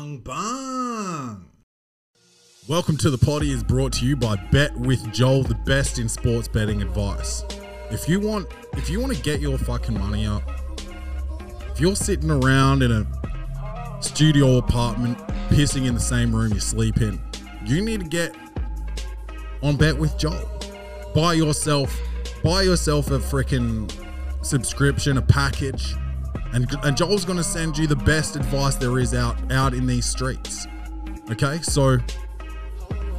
Bung. Welcome to the poddy is brought to you by Bet with Joel, the best in sports betting advice. If you want if you want to get your fucking money up, if you're sitting around in a studio apartment pissing in the same room you sleep in, you need to get on Bet with Joel. Buy yourself buy yourself a freaking subscription, a package, and, and Joel's gonna send you the best advice there is out out in these streets. Okay, so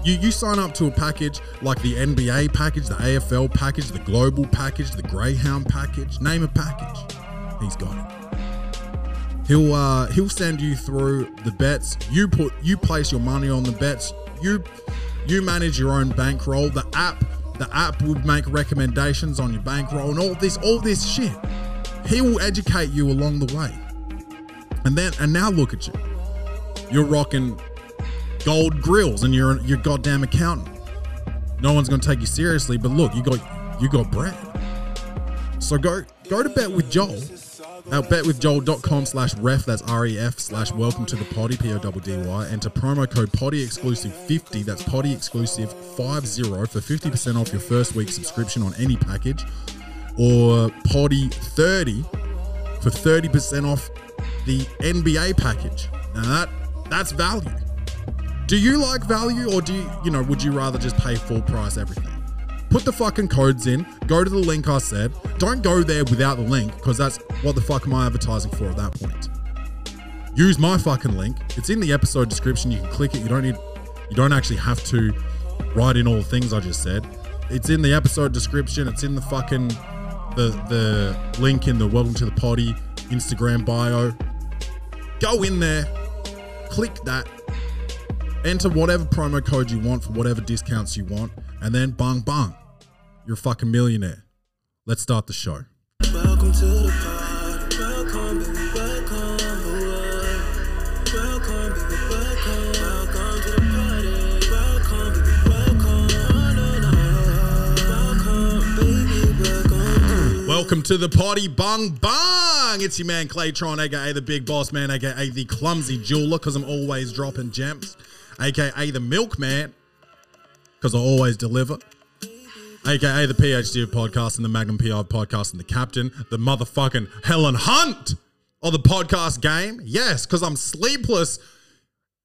you you sign up to a package like the NBA package, the AFL package, the global package, the Greyhound package. Name a package, he's got it. He'll uh, he'll send you through the bets. You put you place your money on the bets. You you manage your own bankroll. The app the app will make recommendations on your bankroll and all this all this shit. He will educate you along the way. And then and now look at you. You're rocking gold grills and you're your goddamn accountant. No one's gonna take you seriously, but look, you got you got bread. So go go to bet with Joel at betwithjoel.com slash ref, that's R-E-F slash welcome to the poddy, P-O-D-D-Y, enter promo code poddy exclusive 50, that's poddy exclusive 50 for 50% off your first week subscription on any package, or poddy 30 for 30% off the NBA package. Now that that's value. Do you like value or do you, you know, would you rather just pay full price everything? Put the fucking codes in, go to the link I said. Don't go there without the link because that's what the fuck am I advertising for at that point? Use my fucking link. It's in the episode description. You can click it. You don't need you don't actually have to write in all the things I just said. It's in the episode description. It's in the fucking the the link in the welcome to the poddy Instagram bio. Go in there, click that, enter whatever promo code you want for whatever discounts you want, and then bang bang, you're a fucking millionaire. Let's start the show. Welcome. To the poddy, bung bung. It's your man Claytron, aka the big boss man, aka the clumsy jeweler, because I'm always dropping gems, aka the milkman, because I always deliver, aka the PhD of podcast and the Magnum PI podcast and the captain, the motherfucking Helen Hunt of the podcast game. Yes, because I'm sleepless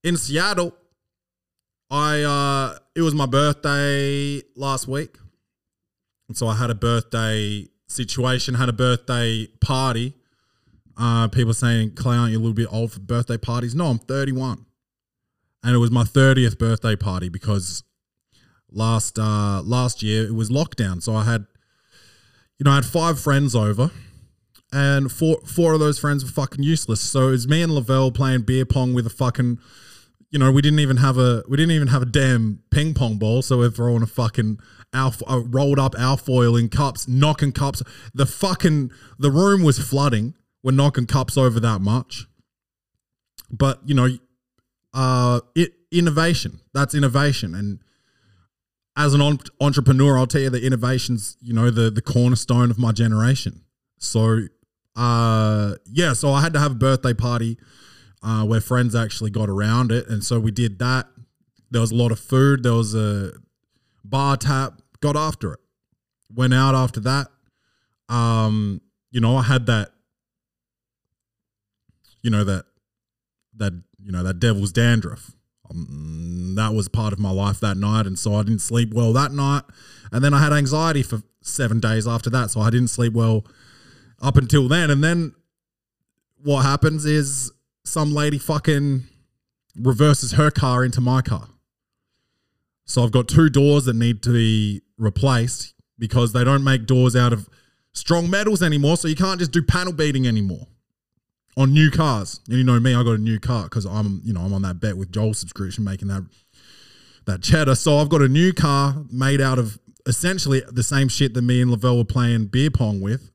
in Seattle. I uh it was my birthday last week. And so I had a birthday situation, had a birthday party. Uh, people saying, Clay, aren't you a little bit old for birthday parties? No, I'm 31. And it was my 30th birthday party because last uh, last year it was lockdown. So I had, you know, I had five friends over, and four four of those friends were fucking useless. So it was me and Lavelle playing beer pong with a fucking, you know, we didn't even have a we didn't even have a damn ping pong ball. So we're throwing a fucking alf, uh, rolled up alfoil in cups, knocking cups. The fucking the room was flooding. We're knocking cups over that much. But you know, uh, it innovation. That's innovation, and as an en- entrepreneur, I'll tell you the innovations, you know, the the cornerstone of my generation. So, uh, yeah, so I had to have a birthday party uh, where friends actually got around it, and so we did that. There was a lot of food. There was a bar tap. Got after it. Went out after that. Um, you know, I had that. You know that that you know that devil's dandruff. Um, that was part of my life that night, and so I didn't sleep well that night. And then I had anxiety for seven days after that, so I didn't sleep well up until then. And then what happens is some lady fucking reverses her car into my car. So I've got two doors that need to be replaced because they don't make doors out of strong metals anymore. So you can't just do panel beating anymore on new cars. And you know me, I got a new car because I'm, you know, I'm on that bet with Joel subscription, making that that cheddar. So I've got a new car made out of essentially the same shit that me and Lavelle were playing beer pong with.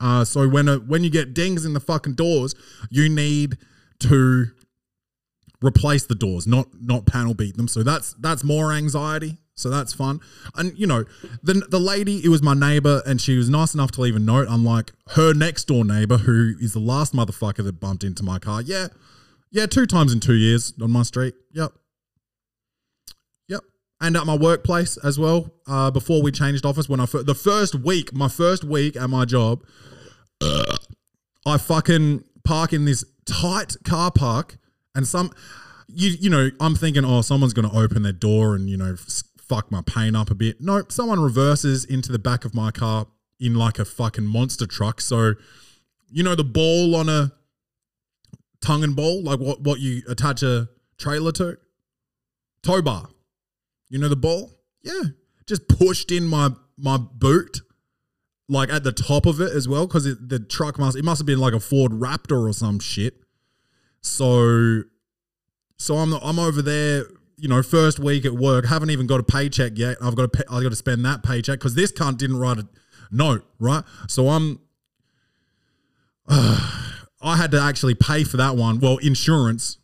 Uh, so when a, when you get dings in the fucking doors, you need to replace the doors, not not panel beat them. So that's that's more anxiety. So that's fun. And you know, the the lady, it was my neighbor, and she was nice enough to leave a note. Unlike her next door neighbor, who is the last motherfucker that bumped into my car. Yeah, Yeah, two times in two years on my street. Yep. And at my workplace as well. Uh, before we changed office, when I fir- the first week, my first week at my job, I fucking park in this tight car park, and some, you you know, I'm thinking, oh, someone's gonna open their door and you know, fuck my paint up a bit. Nope, someone reverses into the back of my car in like a fucking monster truck. So, you know, the ball on a tongue and ball, like what what you attach a trailer to, tow bar. You know the ball? Yeah, just pushed in my my boot like at the top of it as well because the truck must it must have been like a Ford Raptor or some shit. So, so I'm I'm over there. You know, first week at work, haven't even got a paycheck yet. I've got to pay, I've got to spend that paycheck because this cunt didn't write a note, right? So I'm. I had to actually pay for that one. Well, insurance,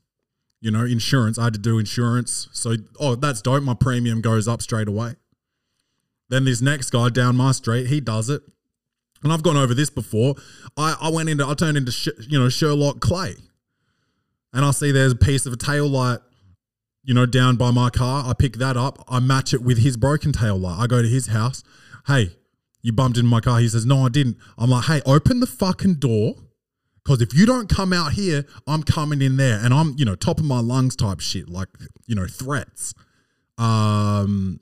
you know, insurance. I had to do insurance. So, oh, that's dope. My premium goes up straight away. Then this next guy down my street, he does it. And I've gone over this before. I, I went into, I turned into, you know, Sherlock Clay. And I see there's a piece of a tail light, you know, down by my car. I pick that up. I match it with his broken tail light. I go to his house. Hey, you bumped into my car. He says, no, I didn't. I'm like, hey, open the fucking door. Because if you don't come out here, I'm coming in there. And I'm, you know, top of my lungs type shit, like, you know, threats. Um,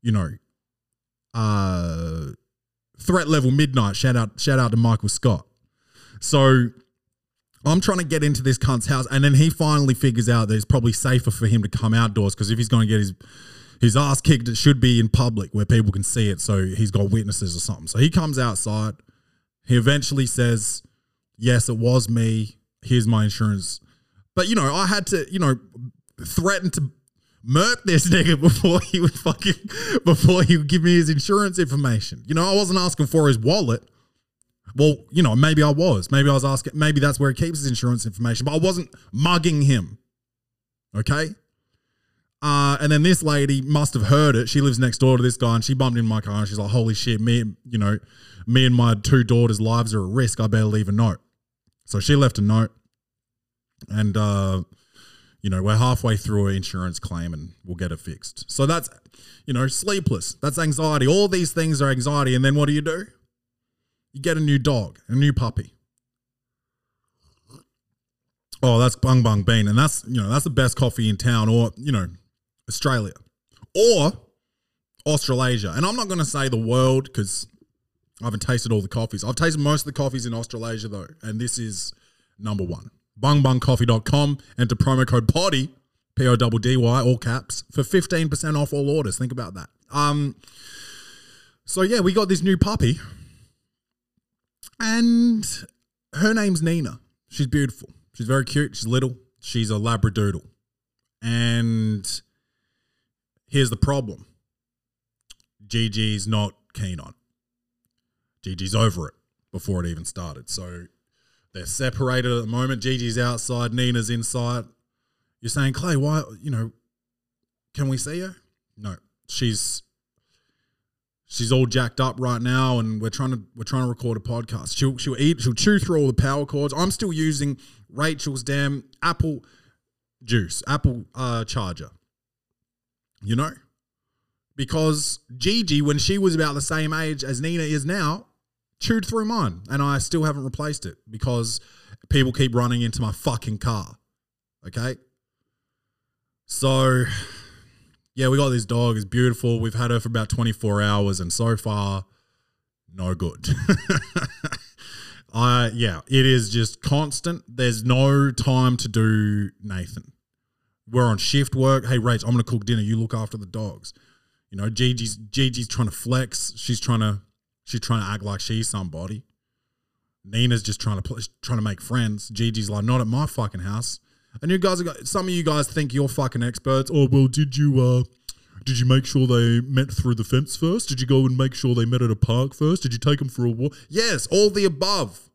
you know, uh, threat level midnight. Shout out, shout out to Michael Scott. So I'm trying to get into this cunt's house, and then he finally figures out that it's probably safer for him to come outdoors because if he's going to get his his ass kicked, it should be in public where people can see it. So he's got witnesses or something. So he comes outside. He eventually says, "Yes, it was me. Here's my insurance." But you know, I had to, you know, threaten to murk this nigga before he would fucking before he would give me his insurance information. You know, I wasn't asking for his wallet. Well, you know, maybe I was. Maybe I was asking. Maybe that's where he keeps his insurance information. But I wasn't mugging him. Okay. Uh, and then this lady must have heard it. She lives next door to this guy, and she bumped in my car, and she's like, "Holy shit, me, you know, me and my two daughters' lives are at risk. I better leave a note." So she left a note, and uh, you know, we're halfway through an insurance claim, and we'll get it fixed. So that's, you know, sleepless. That's anxiety. All these things are anxiety, and then what do you do? You get a new dog, a new puppy. Oh, that's Bung Bung Bean, and that's you know that's the best coffee in town, or you know, Australia, or Australasia. And I'm not going to say the world because I haven't tasted all the coffees. I've tasted most of the coffees in Australasia though, and this is number one. Bungbungcoffee.com. Enter promo code PODDY, P O D D Y, all caps, for 15% off all orders. Think about that. Um, so yeah, we got this new puppy, and her name's Nina. She's beautiful. She's very cute. She's little. She's a Labradoodle. And here's the problem Gigi's not keen on. Gigi's over it before it even started. So they're separated at the moment. Gigi's outside, Nina's inside. You're saying, Clay, why, you know, can we see her? No. She's she's all jacked up right now and we're trying to we're trying to record a podcast. She'll she'll eat, she'll chew through all the power cords. I'm still using Rachel's damn Apple juice, Apple uh charger. You know? Because Gigi, when she was about the same age as Nina is now, chewed through mine and I still haven't replaced it because people keep running into my fucking car. Okay? So yeah, we got this dog. It's beautiful. We've had her for about 24 hours and so far no good. I yeah, it is just constant. There's no time to do Nathan. We're on shift work. Hey, Rach, I'm gonna cook dinner. You look after the dogs. You know, Gigi's Gigi's trying to flex. She's trying to she's trying to act like she's somebody. Nina's just trying to trying to make friends. Gigi's like, not at my fucking house. And you guys are some of you guys think you're fucking experts. Oh well, did you uh did you make sure they met through the fence first? Did you go and make sure they met at a park first? Did you take them for a walk? Yes, all the above.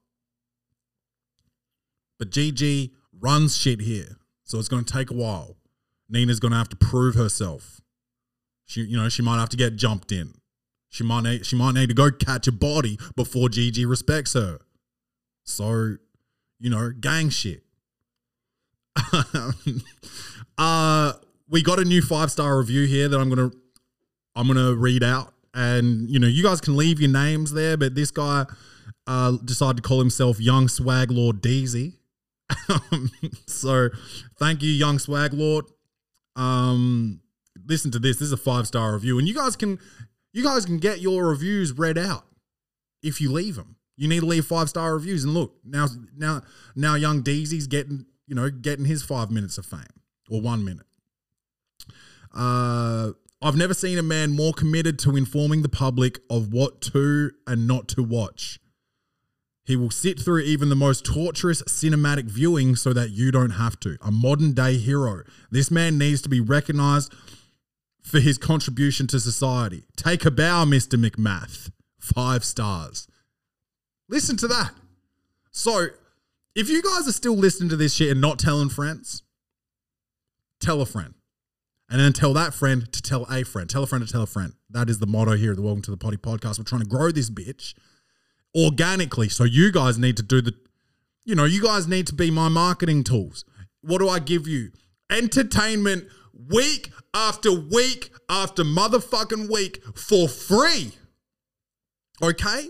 But Gigi runs shit here, so it's going to take a while. Nina's going to have to prove herself. She, you know, she might have to get jumped in. She might need she might need to go catch a body before Gigi respects her. So, you know, gang shit. uh we got a new five star review here that I'm gonna I'm gonna read out, and you know you guys can leave your names there, but this guy uh, decided to call himself Young Swag Lord Deezy. so thank you, Young Swag Lord. Um, listen to this. This is a five star review, and you guys can you guys can get your reviews read out if you leave them. You need to leave five star reviews, and look now now now Young Deezy's getting you know getting his five minutes of fame or one minute. Uh, I've never seen a man more committed to informing the public of what to and not to watch. He will sit through even the most torturous cinematic viewing so that you don't have to. A modern day hero. This man needs to be recognized for his contribution to society. Take a bow, Mr. McMath. Five stars. Listen to that. So, if you guys are still listening to this shit and not telling friends, tell a friend. And then tell that friend to tell a friend. Tell a friend to tell a friend. That is the motto here at the Welcome to the Poddy podcast. We're trying to grow this bitch organically. So you guys need to do the, you know, you guys need to be my marketing tools. What do I give you? Entertainment week after week after motherfucking week for free. Okay?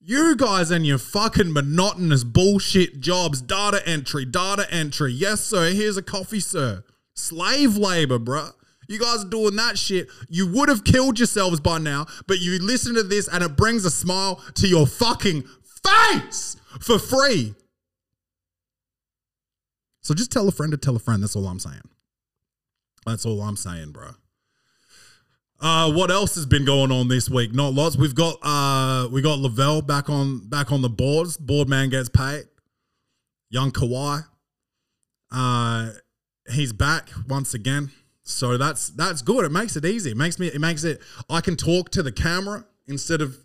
You guys and your fucking monotonous bullshit jobs, data entry, data entry. Yes, sir. Here's a coffee, sir. Slave labor, bruh. You guys are doing that shit. You would have killed yourselves by now, but you listen to this and it brings a smile to your fucking face for free. So just tell a friend to tell a friend. That's all I'm saying. That's all I'm saying, bro. Uh, what else has been going on this week? Not lots. We've got uh, we got Lavelle back on back on the boards. Board man gets paid. Young Kawhi. Uh, he's back once again. So that's that's good. It makes it easy. It makes me it makes it I can talk to the camera instead of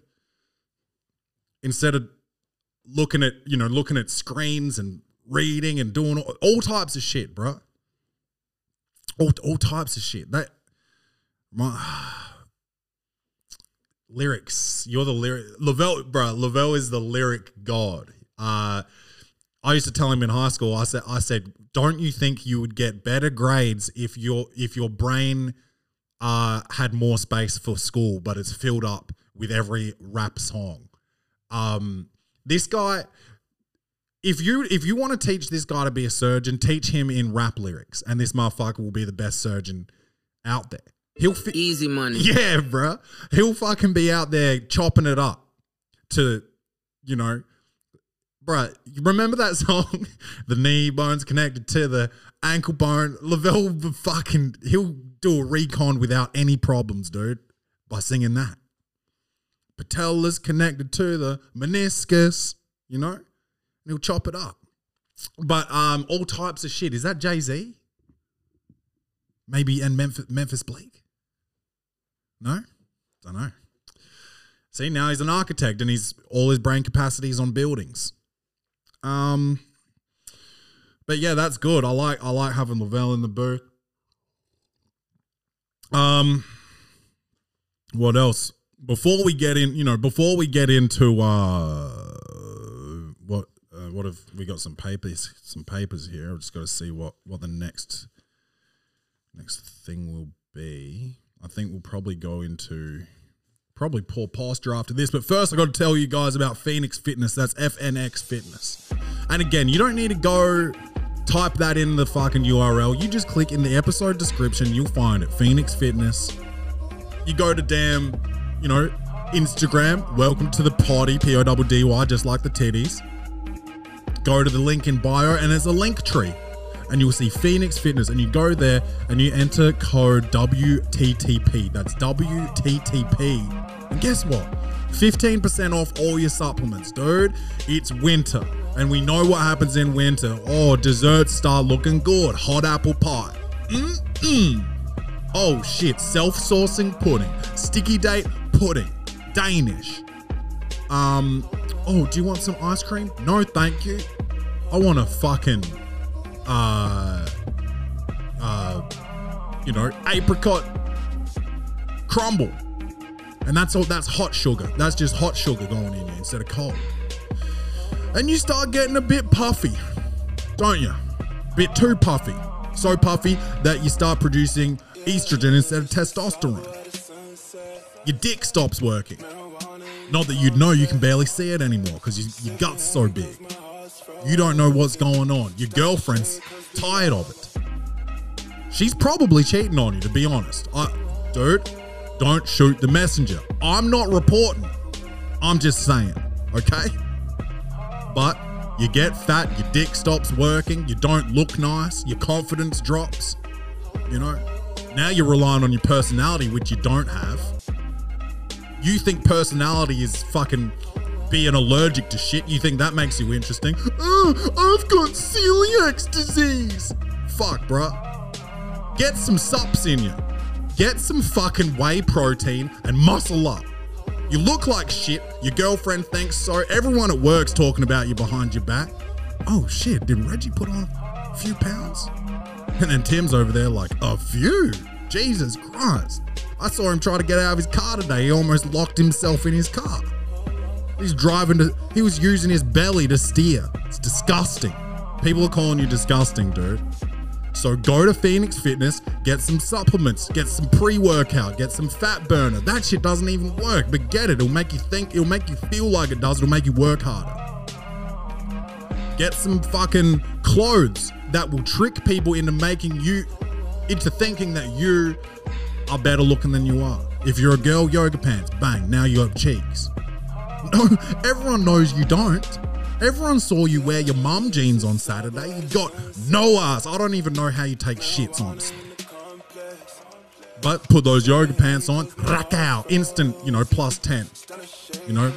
instead of looking at, you know, looking at screens and reading and doing all, all types of shit, bro. All, all types of shit. That my lyrics. You're the lyric Lavelle, bro. Lavelle is the lyric god. Uh I used to tell him in high school. I said, I said, don't you think you would get better grades if your if your brain uh, had more space for school, but it's filled up with every rap song? Um, this guy, if you if you want to teach this guy to be a surgeon, teach him in rap lyrics, and this motherfucker will be the best surgeon out there. He'll fi- Easy money. yeah, bro. He'll fucking be out there chopping it up to, you know, bruh. You remember that song? the knee bone's connected to the ankle bone. Lavelle fucking, he'll do a recon without any problems, dude, by singing that. Patella's connected to the meniscus, you know? He'll chop it up. But um, all types of shit. Is that Jay Z? Maybe and Memphis, Memphis Bleek? No, I don't know. See, now he's an architect and he's all his brain capacity is on buildings. Um, but yeah, that's good. I like I like having Lavelle in the booth. Um, what else? Before we get in, you know, before we get into uh, uh, what have we got? Some papers, some papers here. I've just got to see what what the next next thing will be. I think we'll probably go into probably poor posture after this. But first, I got to tell you guys about Phoenix Fitness. That's FNX Fitness. And again, you don't need to go type that in the fucking URL. You just click in the episode description. You'll find it. Phoenix Fitness. You go to damn, you know, Instagram. Welcome to the poddy. P O D D Y, just like the titties. Go to the link in bio, and there's a link tree and you'll see Phoenix Fitness, and you go there and you enter code WTTP. That's WTTP. And guess what? 15% off all your supplements, dude. It's winter, and we know what happens in winter. Oh, desserts start looking good. Hot apple pie. Mm-mm. Oh shit, self-saucing pudding. Sticky date pudding. Danish. Um, oh, do you want some ice cream? No, thank you. I want a fucking uh, uh, you know, apricot crumble. And that's all that's hot sugar. That's just hot sugar going in here instead of cold. And you start getting a bit puffy, don't you? Bit too puffy. So puffy that you start producing estrogen instead of testosterone. Your dick stops working. Not that you'd know you can barely see it anymore because your, your gut's so big. You don't know what's going on. Your girlfriend's tired of it. She's probably cheating on you, to be honest. I, dude, don't shoot the messenger. I'm not reporting. I'm just saying, okay? But you get fat, your dick stops working, you don't look nice, your confidence drops. You know, now you're relying on your personality, which you don't have. You think personality is fucking being allergic to shit. You think that makes you interesting. Oh, I've got celiac disease. Fuck, bruh. Get some sups in you. Get some fucking whey protein and muscle up. You look like shit. Your girlfriend thinks so. Everyone at work's talking about you behind your back. Oh shit, did Reggie put on a few pounds? And then Tim's over there like, a few? Jesus Christ. I saw him try to get out of his car today. He almost locked himself in his car. He's driving to, he was using his belly to steer. It's disgusting. People are calling you disgusting, dude. So go to Phoenix Fitness, get some supplements, get some pre-workout, get some fat burner. That shit doesn't even work, but get it. It'll make you think, it'll make you feel like it does, it'll make you work harder. Get some fucking clothes that will trick people into making you into thinking that you are better looking than you are. If you're a girl, yoga pants, bang, now you have cheeks. No, everyone knows you don't. Everyone saw you wear your mum jeans on Saturday. You got no ass. I don't even know how you take shits, honestly. But put those yoga pants on, rakau, instant, you know, plus 10. You know,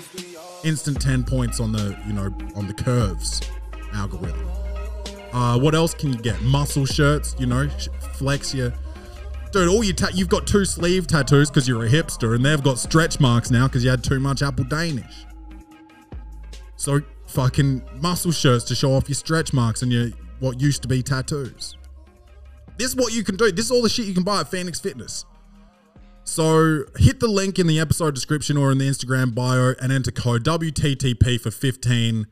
instant 10 points on the, you know, on the curves algorithm. Uh, what else can you get? Muscle shirts, you know, flex your. Dude, all you ta- you've got two sleeve tattoos because you're a hipster, and they've got stretch marks now because you had too much apple Danish. So fucking muscle shirts to show off your stretch marks and your what used to be tattoos. This is what you can do. This is all the shit you can buy at Phoenix Fitness. So hit the link in the episode description or in the Instagram bio and enter code WTTP for 15%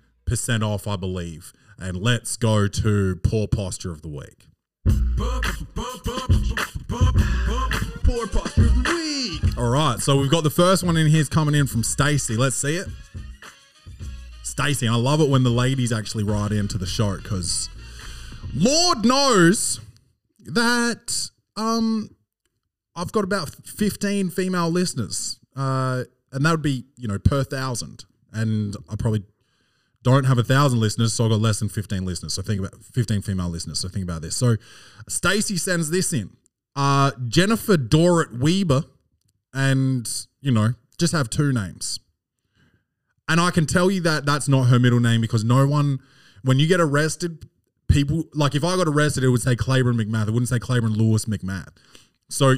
off, I believe. And let's go to poor posture of the week. Week. All right, so we've got the first one in here is coming in from Stacy. Let's see it. Stacy, I love it when the ladies actually write into the show because Lord knows that um I've got about 15 female listeners. Uh, and that would be, you know, per thousand. And I probably don't have a thousand listeners, so I've got less than 15 listeners. So think about 15 female listeners. So think about this. So Stacy sends this in. Uh, Jennifer Dorrit Weber, and you know, just have two names. And I can tell you that that's not her middle name because no one, when you get arrested, people like if I got arrested, it would say Claiborne McMath. It wouldn't say Claiborne Lewis McMath. So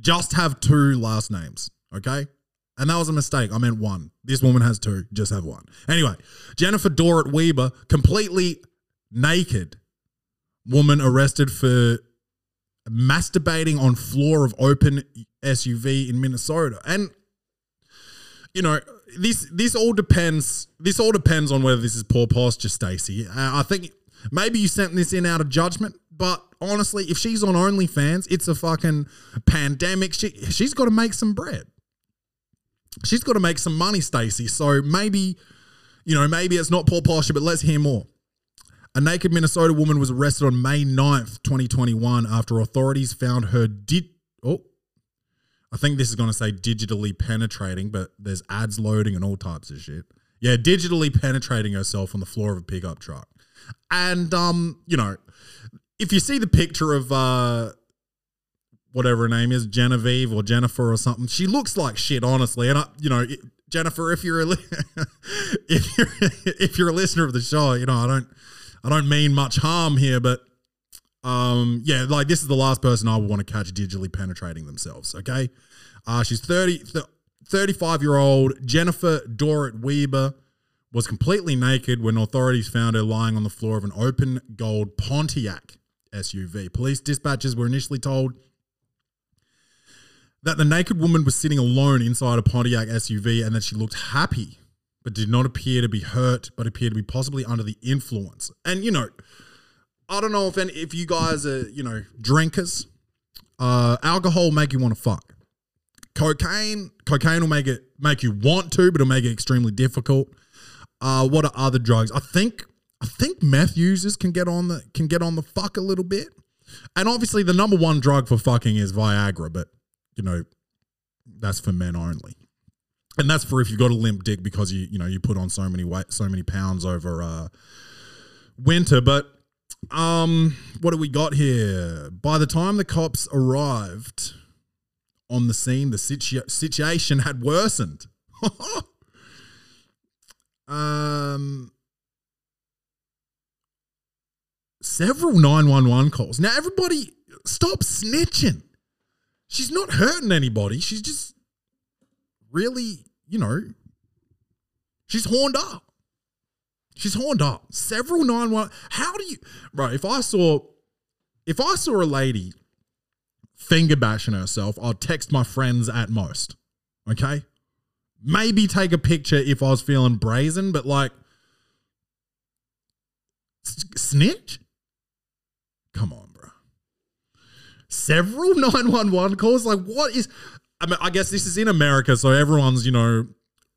just have two last names, okay? And that was a mistake. I meant one. This woman has two. Just have one. Anyway, Jennifer Dorrit Weber, completely naked woman arrested for masturbating on floor of open SUV in Minnesota. And you know, this this all depends. This all depends on whether this is poor posture, Stacey. Uh, I think maybe you sent this in out of judgment, but honestly, if she's on OnlyFans, it's a fucking pandemic. She she's got to make some bread. She's got to make some money, Stacey. So maybe, you know, maybe it's not poor posture, but let's hear more. A naked Minnesota woman was arrested on May 9th, 2021, after authorities found her did. Oh, I think this is going to say digitally penetrating, but there's ads loading and all types of shit. Yeah, digitally penetrating herself on the floor of a pickup truck. And, um, you know, if you see the picture of uh, whatever her name is, Genevieve or Jennifer or something, she looks like shit, honestly. And, I, you know, it- Jennifer, if you're a li- if you're if you're a listener of the show, you know, I don't I don't mean much harm here, but um, yeah, like this is the last person I would want to catch digitally penetrating themselves. Okay, uh, she's 30, th- 35 year old Jennifer Dorrit Weber was completely naked when authorities found her lying on the floor of an open gold Pontiac SUV. Police dispatchers were initially told that the naked woman was sitting alone inside a Pontiac SUV and that she looked happy, but did not appear to be hurt, but appeared to be possibly under the influence. And you know, I don't know if any, if you guys are you know drinkers. Uh, alcohol make you want to fuck. Cocaine, cocaine will make it make you want to, but it'll make it extremely difficult. Uh, what are other drugs? I think I think meth users can get on the can get on the fuck a little bit. And obviously, the number one drug for fucking is Viagra, but you know that's for men only, and that's for if you've got a limp dick because you you know you put on so many weight, so many pounds over uh, winter. But um, what do we got here? By the time the cops arrived on the scene, the situ- situation had worsened. um, several 911 calls. Now, everybody, stop snitching. She's not hurting anybody. She's just really, you know, she's horned up. She's horned up. Several 911. How do you, bro, if I saw, if I saw a lady finger bashing herself, I'd text my friends at most. Okay? Maybe take a picture if I was feeling brazen, but like, snitch? Come on, bro. Several 911 calls? Like, what is. I mean, I guess this is in America, so everyone's, you know,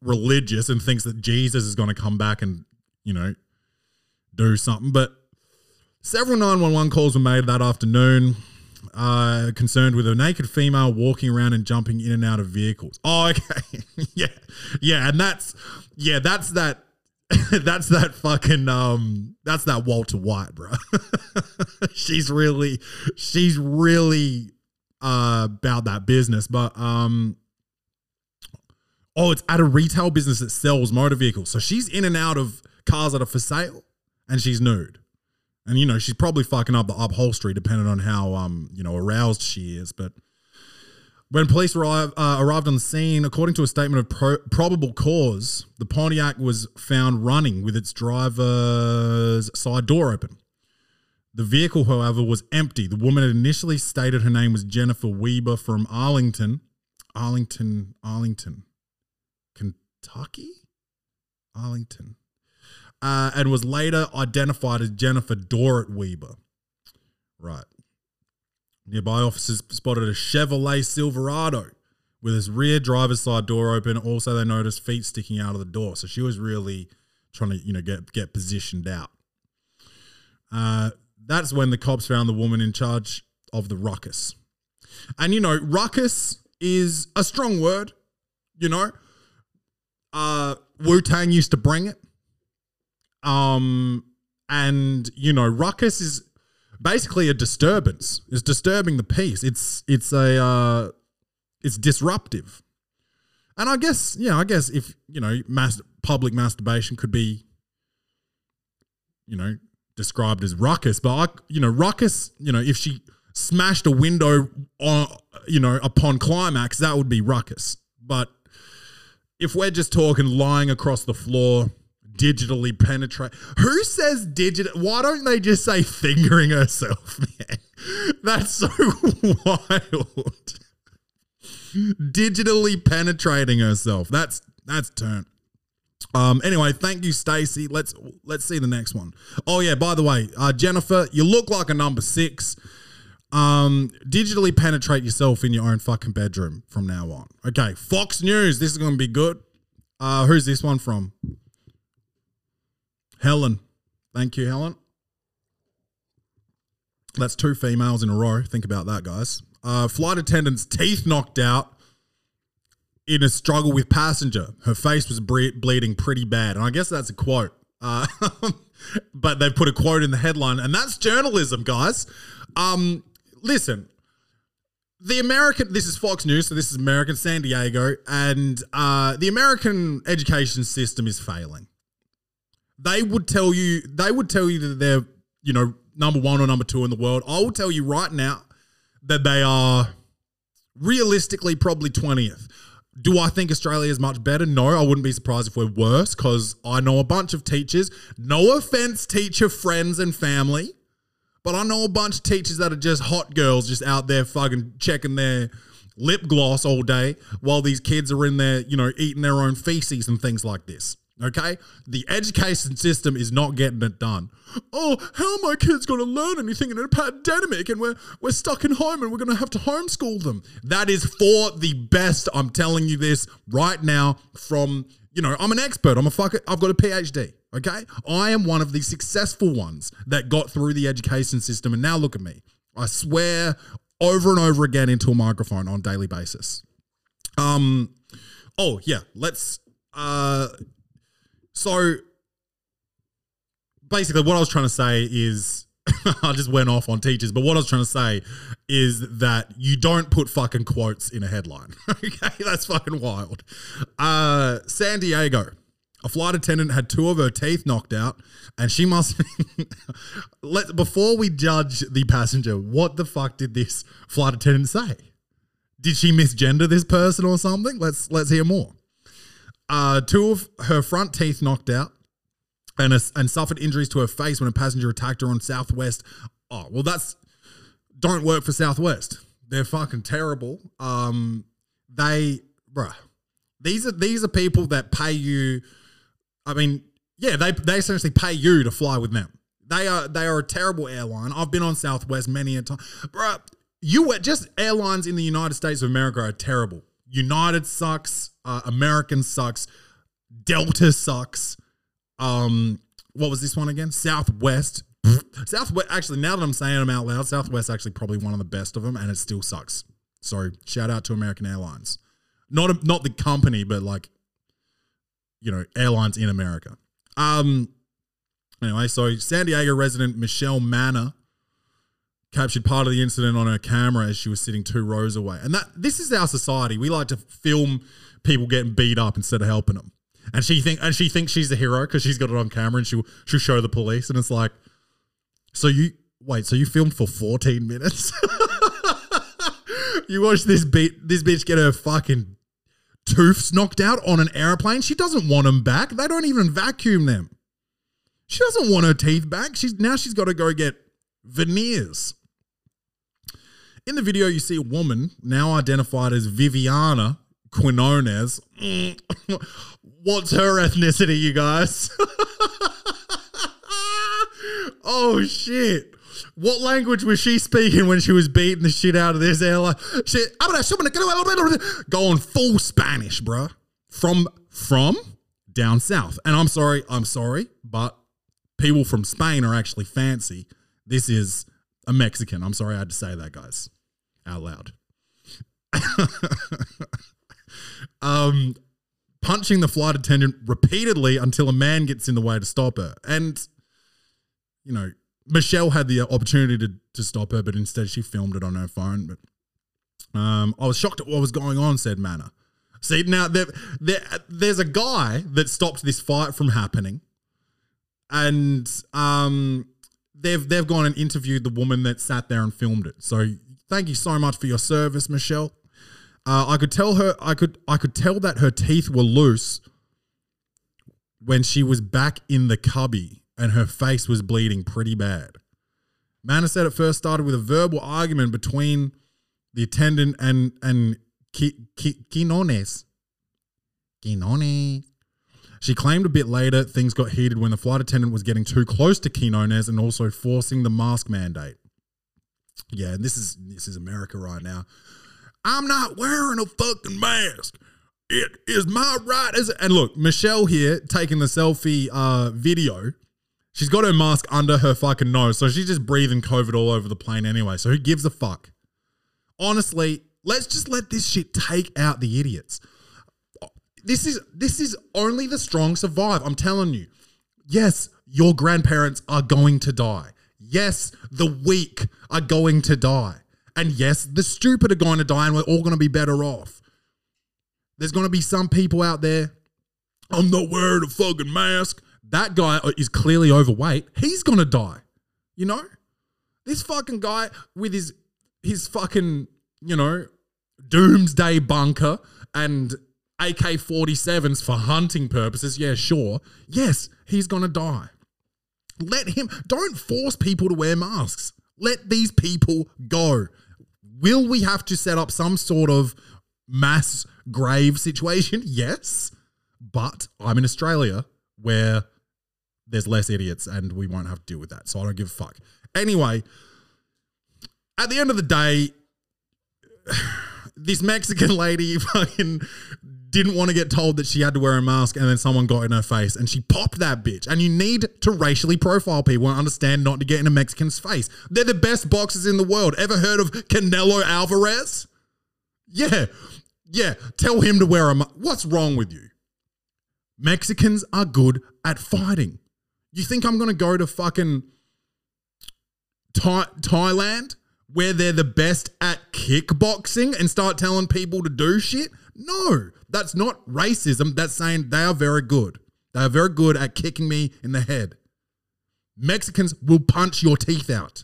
religious and thinks that Jesus is going to come back and, you know, do something. But several 911 calls were made that afternoon uh, concerned with a naked female walking around and jumping in and out of vehicles. Oh, okay. yeah. Yeah. And that's, yeah, that's that. that's that fucking um that's that Walter White, bro. she's really she's really uh about that business, but um oh, it's at a retail business that sells motor vehicles. So she's in and out of cars that are for sale and she's nude. And you know, she's probably fucking up the upholstery depending on how um, you know, aroused she is, but when police arrived, uh, arrived on the scene, according to a statement of pro- probable cause, the Pontiac was found running with its driver's side door open. The vehicle, however, was empty. The woman had initially stated her name was Jennifer Weber from Arlington, Arlington, Arlington, Kentucky, Arlington, uh, and was later identified as Jennifer Dorrit Weber. Right. Nearby officers spotted a Chevrolet Silverado with its rear driver's side door open. Also, they noticed feet sticking out of the door. So she was really trying to, you know, get get positioned out. Uh, that's when the cops found the woman in charge of the ruckus. And you know, ruckus is a strong word. You know, uh, Wu Tang used to bring it. Um, and you know, ruckus is basically a disturbance. It's disturbing the peace. It's it's a uh, it's disruptive. And I guess yeah, I guess if you know, mass public masturbation could be, you know, described as ruckus. But I, you know, ruckus. You know, if she smashed a window on, you know, upon climax, that would be ruckus. But if we're just talking lying across the floor, digitally penetrate. Who says digital? Why don't they just say fingering herself, man? That's so wild. digitally penetrating herself. That's that's turn. Um. Anyway, thank you, Stacy. Let's let's see the next one. Oh yeah. By the way, uh, Jennifer, you look like a number six. Um, digitally penetrate yourself in your own fucking bedroom from now on. Okay, Fox News. This is going to be good. Uh, who's this one from? Helen. Thank you, Helen. That's two females in a row. Think about that, guys. Uh, flight attendant's teeth knocked out in a struggle with passenger. Her face was bre- bleeding pretty bad. And I guess that's a quote. Uh, but they've put a quote in the headline, and that's journalism, guys. Um, listen, the American, this is Fox News, so this is American San Diego, and uh, the American education system is failing they would tell you they would tell you that they're you know number one or number two in the world. I will tell you right now that they are realistically probably twentieth. Do I think Australia is much better? No, I wouldn't be surprised if we're worse because I know a bunch of teachers. No offense, teacher friends and family, but I know a bunch of teachers that are just hot girls, just out there fucking checking their lip gloss all day while these kids are in there, you know, eating their own feces and things like this. Okay? The education system is not getting it done. Oh, how are my kids going to learn anything in a pandemic and we're, we're stuck in home and we're going to have to homeschool them? That is for the best. I'm telling you this right now from, you know, I'm an expert. I'm a fucker. I've got a PhD. Okay? I am one of the successful ones that got through the education system. And now look at me. I swear over and over again into a microphone on daily basis. Um, oh yeah, let's uh so basically what I was trying to say is I just went off on teachers, but what I was trying to say is that you don't put fucking quotes in a headline. okay, that's fucking wild. Uh San Diego. A flight attendant had two of her teeth knocked out, and she must. Let before we judge the passenger, what the fuck did this flight attendant say? Did she misgender this person or something? Let's let's hear more. Uh, two of her front teeth knocked out, and a, and suffered injuries to her face when a passenger attacked her on Southwest. Oh well, that's don't work for Southwest. They're fucking terrible. Um, they, bruh, these are these are people that pay you. I mean, yeah, they they essentially pay you to fly with them. They are they are a terrible airline. I've been on Southwest many a time, bruh. You just airlines in the United States of America are terrible. United sucks. Uh, American sucks. Delta sucks. Um, what was this one again? Southwest. Southwest. Actually, now that I'm saying them out loud, Southwest actually probably one of the best of them, and it still sucks. So shout out to American Airlines. Not a, not the company, but like you know airlines in America. Um. Anyway, so San Diego resident Michelle Manor captured part of the incident on her camera as she was sitting two rows away. And that this is our society. We like to film people getting beat up instead of helping them. And she think and she thinks she's a hero because she's got it on camera and she'll she'll show the police and it's like, so you wait, so you filmed for 14 minutes? you watch this beat this bitch get her fucking tooths knocked out on an airplane. She doesn't want them back. They don't even vacuum them. She doesn't want her teeth back. She's now she's got to go get veneers. In the video, you see a woman now identified as Viviana Quinones. Mm. What's her ethnicity, you guys? oh shit. What language was she speaking when she was beating the shit out of this airline? She, going full Spanish, bruh. From from down south. And I'm sorry, I'm sorry, but people from Spain are actually fancy. This is a Mexican. I'm sorry I had to say that, guys, out loud. um, punching the flight attendant repeatedly until a man gets in the way to stop her. And, you know, Michelle had the opportunity to, to stop her, but instead she filmed it on her phone. But um, I was shocked at what was going on, said Manor. See, now there, there, there's a guy that stopped this fight from happening. And um, they've they've gone and interviewed the woman that sat there and filmed it. So thank you so much for your service, Michelle. Uh, I could tell her I could I could tell that her teeth were loose when she was back in the cubby and her face was bleeding pretty bad. Manor said it first started with a verbal argument between the attendant and and Ki- Ki- Quinones. She claimed a bit later things got heated when the flight attendant was getting too close to Quinones and also forcing the mask mandate. Yeah, and this is this is America right now. I'm not wearing a fucking mask. It is my right as and look, Michelle here taking the selfie uh video. She's got her mask under her fucking nose, so she's just breathing COVID all over the plane anyway. So who gives a fuck? Honestly, let's just let this shit take out the idiots this is this is only the strong survive. I'm telling you. Yes, your grandparents are going to die. Yes, the weak are going to die. And yes, the stupid are going to die and we're all going to be better off. There's going to be some people out there, I'm not wearing a fucking mask. That guy uh, is clearly overweight. He's going to die. You know? This fucking guy with his his fucking, you know, doomsday bunker and AK 47s for hunting purposes, yeah, sure. Yes, he's going to die. Let him, don't force people to wear masks. Let these people go. Will we have to set up some sort of mass grave situation? Yes. but I'm in Australia where there's less idiots and we won't have to deal with that. So I don't give a fuck. Anyway, at the end of the day, this Mexican lady fucking didn't want to get told that she had to wear a mask and then someone got in her face and she popped that bitch. And you need to racially profile people and understand not to get in a Mexican's face. They're the best boxers in the world. Ever heard of Canelo Alvarez? Yeah. Yeah. Tell him to wear a mask. What's wrong with you? Mexicans are good at fighting. You think I'm going to go to fucking Thai- Thailand where they're the best at kickboxing and start telling people to do shit? No, that's not racism. That's saying they are very good. They are very good at kicking me in the head. Mexicans will punch your teeth out.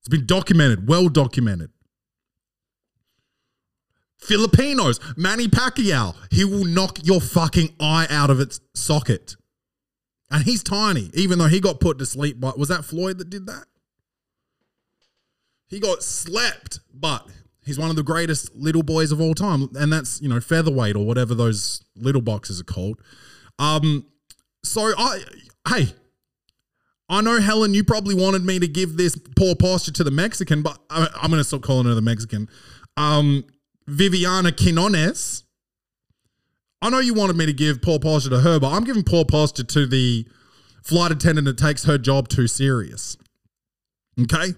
It's been documented, well documented. Filipinos, Manny Pacquiao, he will knock your fucking eye out of its socket. And he's tiny, even though he got put to sleep by was that Floyd that did that? He got slept, but he's one of the greatest little boys of all time. And that's, you know, featherweight or whatever those little boxes are called. Um, so I hey, I know Helen, you probably wanted me to give this poor posture to the Mexican, but I, I'm gonna stop calling her the Mexican. Um, Viviana Quinones. I know you wanted me to give poor posture to her, but I'm giving poor posture to the flight attendant that takes her job too serious. Okay?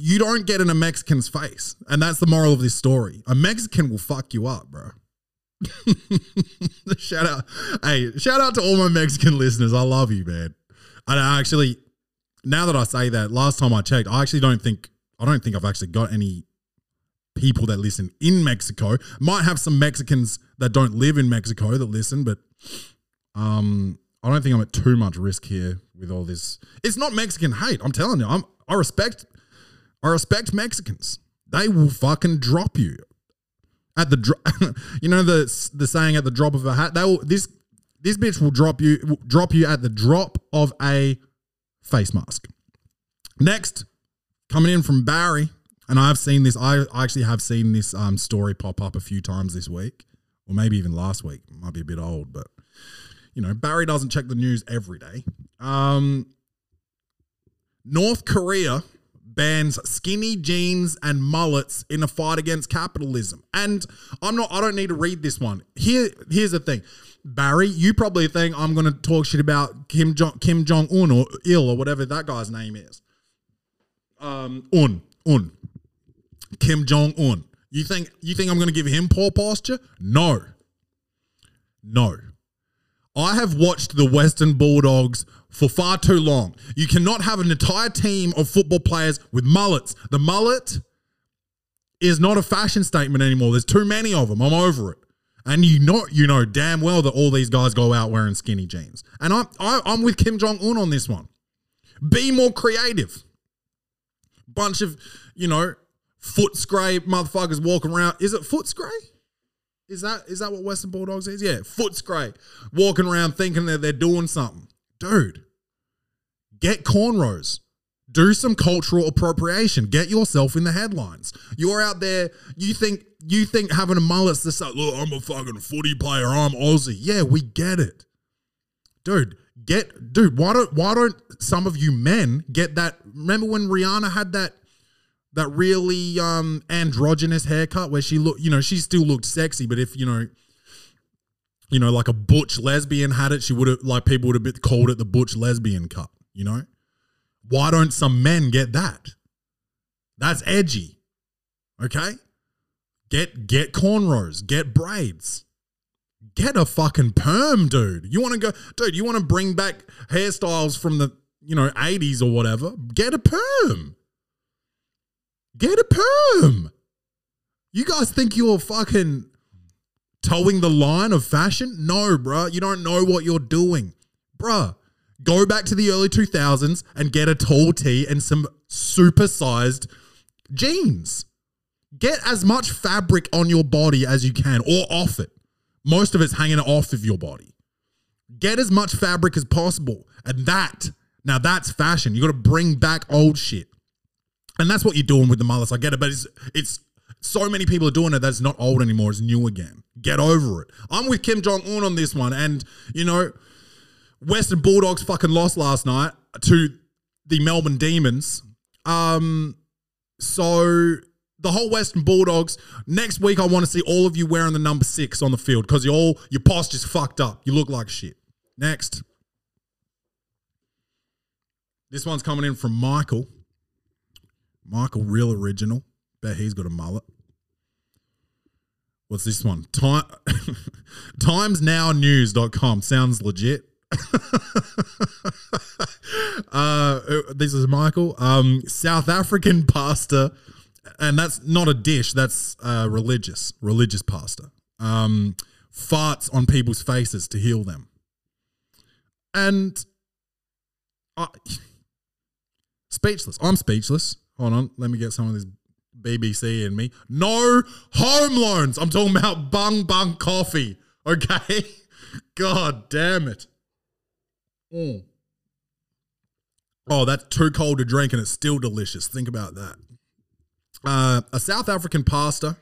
You don't get in a Mexican's face. And that's the moral of this story. A Mexican will fuck you up, bro. shout out. Hey, shout out to all my Mexican listeners. I love you, man. And I actually, now that I say that, last time I checked, I actually don't think I don't think I've actually got any people that listen in Mexico. Might have some Mexicans that don't live in Mexico that listen, but um, I don't think I'm at too much risk here with all this. It's not Mexican hate. I'm telling you, I'm I respect I respect Mexicans. They will fucking drop you at the dro- you know the the saying at the drop of a hat. They will this this bitch will drop you drop you at the drop of a face mask. Next, coming in from Barry, and I've seen this. I I actually have seen this um, story pop up a few times this week, or maybe even last week. Might be a bit old, but you know Barry doesn't check the news every day. Um, North Korea bans skinny jeans and mullets in a fight against capitalism. And I'm not I don't need to read this one. Here here's the thing. Barry, you probably think I'm going to talk shit about Kim Jong Kim Jong Un or Il or whatever that guy's name is. Um Un, Un. Kim Jong Un. You think you think I'm going to give him poor posture? No. No. I have watched the Western Bulldogs for far too long. You cannot have an entire team of football players with mullets. The mullet is not a fashion statement anymore. There's too many of them. I'm over it. And you know, you know damn well that all these guys go out wearing skinny jeans. And I'm I, I'm with Kim Jong Un on this one. Be more creative. Bunch of you know Footscray motherfuckers walking around. Is it Footscray? Is that is that what Western Bulldogs is? Yeah, Footscray. Walking around thinking that they're doing something. Dude, get cornrows. Do some cultural appropriation. Get yourself in the headlines. You're out there, you think you think having a mullet's this like, look, I'm a fucking footy player, I'm Aussie. Yeah, we get it. Dude, get dude, why don't why don't some of you men get that remember when Rihanna had that that really um androgynous haircut where she looked, you know, she still looked sexy, but if you know, you know, like a butch lesbian had it, she would have like people would have been called it the butch lesbian cut, you know? Why don't some men get that? That's edgy. Okay? Get get cornrows, get braids. Get a fucking perm, dude. You want to go, dude, you want to bring back hairstyles from the, you know, 80s or whatever? Get a perm. Get a perm. You guys think you're fucking towing the line of fashion? No, bruh. You don't know what you're doing. Bruh, go back to the early 2000s and get a tall tee and some supersized jeans. Get as much fabric on your body as you can or off it. Most of it's hanging off of your body. Get as much fabric as possible. And that, now that's fashion. You got to bring back old shit. And that's what you're doing with the mullets. I get it, but it's it's so many people are doing it that's not old anymore. It's new again. Get over it. I'm with Kim Jong Un on this one, and you know, Western Bulldogs fucking lost last night to the Melbourne Demons. Um, so the whole Western Bulldogs. Next week, I want to see all of you wearing the number six on the field because you all your posture's fucked up. You look like shit. Next, this one's coming in from Michael. Michael, real original. Bet he's got a mullet. What's this one? Time timesnownews.com. Sounds legit. uh, this is Michael. Um, South African pasta, and that's not a dish. That's uh, religious, religious pasta. Um, farts on people's faces to heal them, and I, speechless. I'm speechless. Hold on, let me get some of this BBC in me. No home loans. I'm talking about bung bung coffee. Okay, God damn it. Mm. Oh, that's too cold to drink and it's still delicious. Think about that. Uh, a South African pastor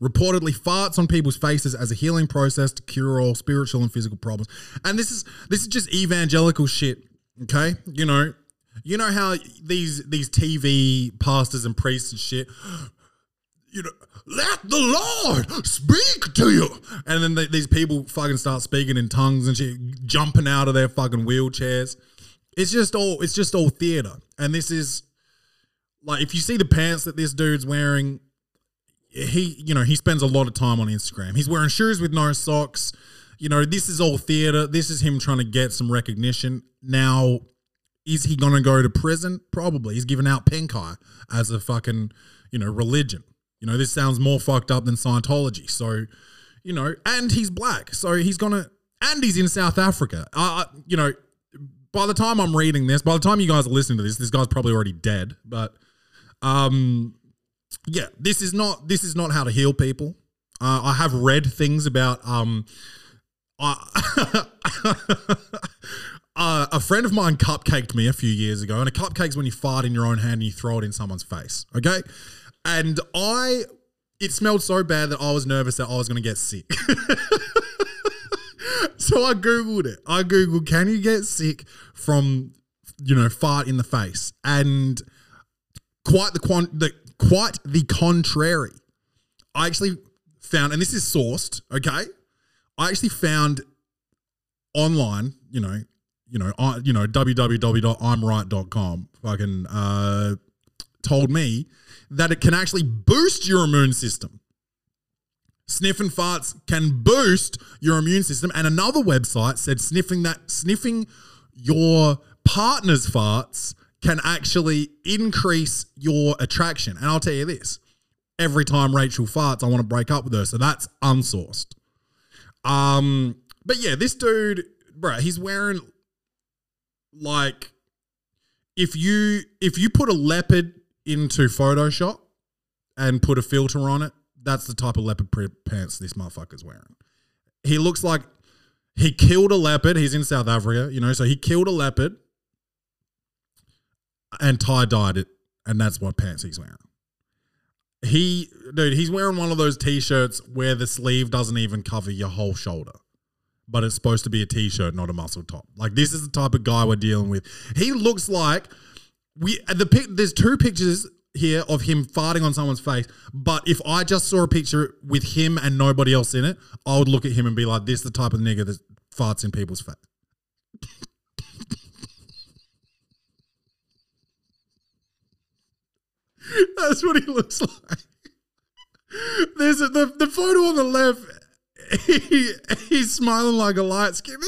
reportedly farts on people's faces as a healing process to cure all spiritual and physical problems. And this is this is just evangelical shit. Okay, you know, you know how these these TV pastors and priests and shit. You know, let the Lord speak to you, and then they, these people fucking start speaking in tongues and shit, jumping out of their fucking wheelchairs. It's just all it's just all theater, and this is like if you see the pants that this dude's wearing, he you know he spends a lot of time on Instagram. He's wearing shoes with no socks. You know this is all theater. This is him trying to get some recognition. Now, is he gonna go to prison? Probably. He's giving out eye as a fucking you know religion. You know this sounds more fucked up than Scientology. So you know, and he's black, so he's gonna and he's in South Africa. Uh, you know, by the time I'm reading this, by the time you guys are listening to this, this guy's probably already dead. But um, yeah, this is not this is not how to heal people. Uh, I have read things about um, I, uh, a friend of mine cupcaked me a few years ago, and a cupcake's when you fart in your own hand and you throw it in someone's face. Okay, and I it smelled so bad that I was nervous that I was going to get sick. so I googled it. I googled, can you get sick from you know fart in the face? And quite the quan- the quite the contrary. I actually found, and this is sourced. Okay, I actually found online. You know, you know, I, you know, www.imright.com. Fucking uh, told me that it can actually boost your immune system. Sniffing farts can boost your immune system. And another website said sniffing that sniffing your partner's farts can actually increase your attraction. And I'll tell you this: every time Rachel farts, I want to break up with her. So that's unsourced. Um, but yeah, this dude, bro, he's wearing like if you if you put a leopard into Photoshop and put a filter on it, that's the type of leopard pants this motherfucker's wearing. He looks like he killed a leopard. He's in South Africa, you know, so he killed a leopard and tie dyed it, and that's what pants he's wearing. He, dude, he's wearing one of those t-shirts where the sleeve doesn't even cover your whole shoulder, but it's supposed to be a t-shirt, not a muscle top. Like this is the type of guy we're dealing with. He looks like we the pic. There's two pictures here of him farting on someone's face, but if I just saw a picture with him and nobody else in it, I would look at him and be like, "This is the type of nigga that farts in people's face." That's what he looks like. There's a, the the photo on the left. He, he's smiling like a light skin.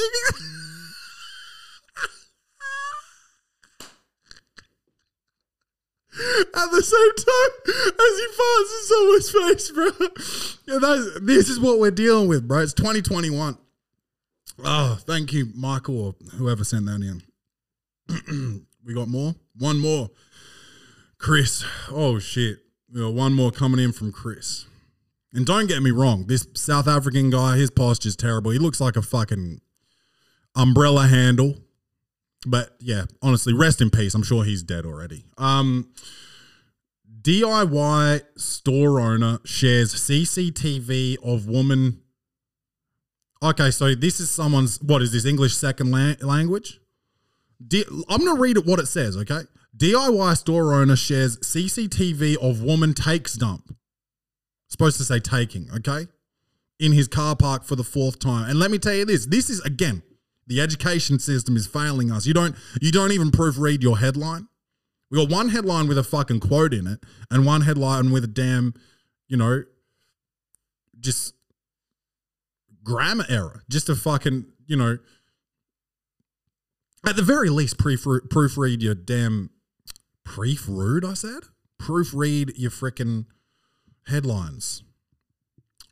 At the same time as he farts in someone's face, bro. Yeah, this is what we're dealing with, bro. It's 2021. Oh, thank you, Michael, or whoever sent that in. we got more? One more. Chris. Oh shit. We got one more coming in from Chris. And don't get me wrong, this South African guy, his posture's terrible. He looks like a fucking umbrella handle. But yeah, honestly, rest in peace. I'm sure he's dead already. Um DIY store owner shares CCTV of woman. Okay, so this is someone's. What is this English second la- language? D- I'm gonna read it what it says. Okay, DIY store owner shares CCTV of woman takes dump. Supposed to say taking. Okay, in his car park for the fourth time. And let me tell you this: this is again the education system is failing us. You don't you don't even proofread your headline. We got one headline with a fucking quote in it, and one headline with a damn, you know, just grammar error. Just a fucking, you know, at the very least, proofread, your damn proofread. I said proofread your freaking headlines.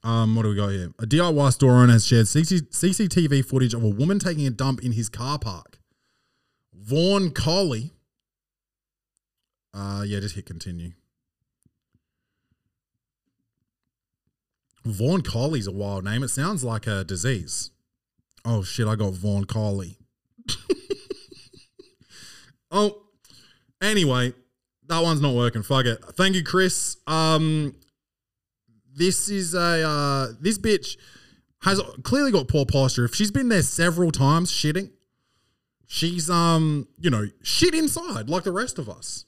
Um, what do we got here? A DIY store owner has shared CC- CCTV footage of a woman taking a dump in his car park. Vaughn Coley. Uh, yeah, just hit continue. Vaughn Coley's a wild name. It sounds like a disease. Oh shit, I got Vaughn Coley. oh, anyway, that one's not working. Fuck it. Thank you, Chris. Um, this is a uh, this bitch has clearly got poor posture. If she's been there several times shitting, she's um you know shit inside like the rest of us.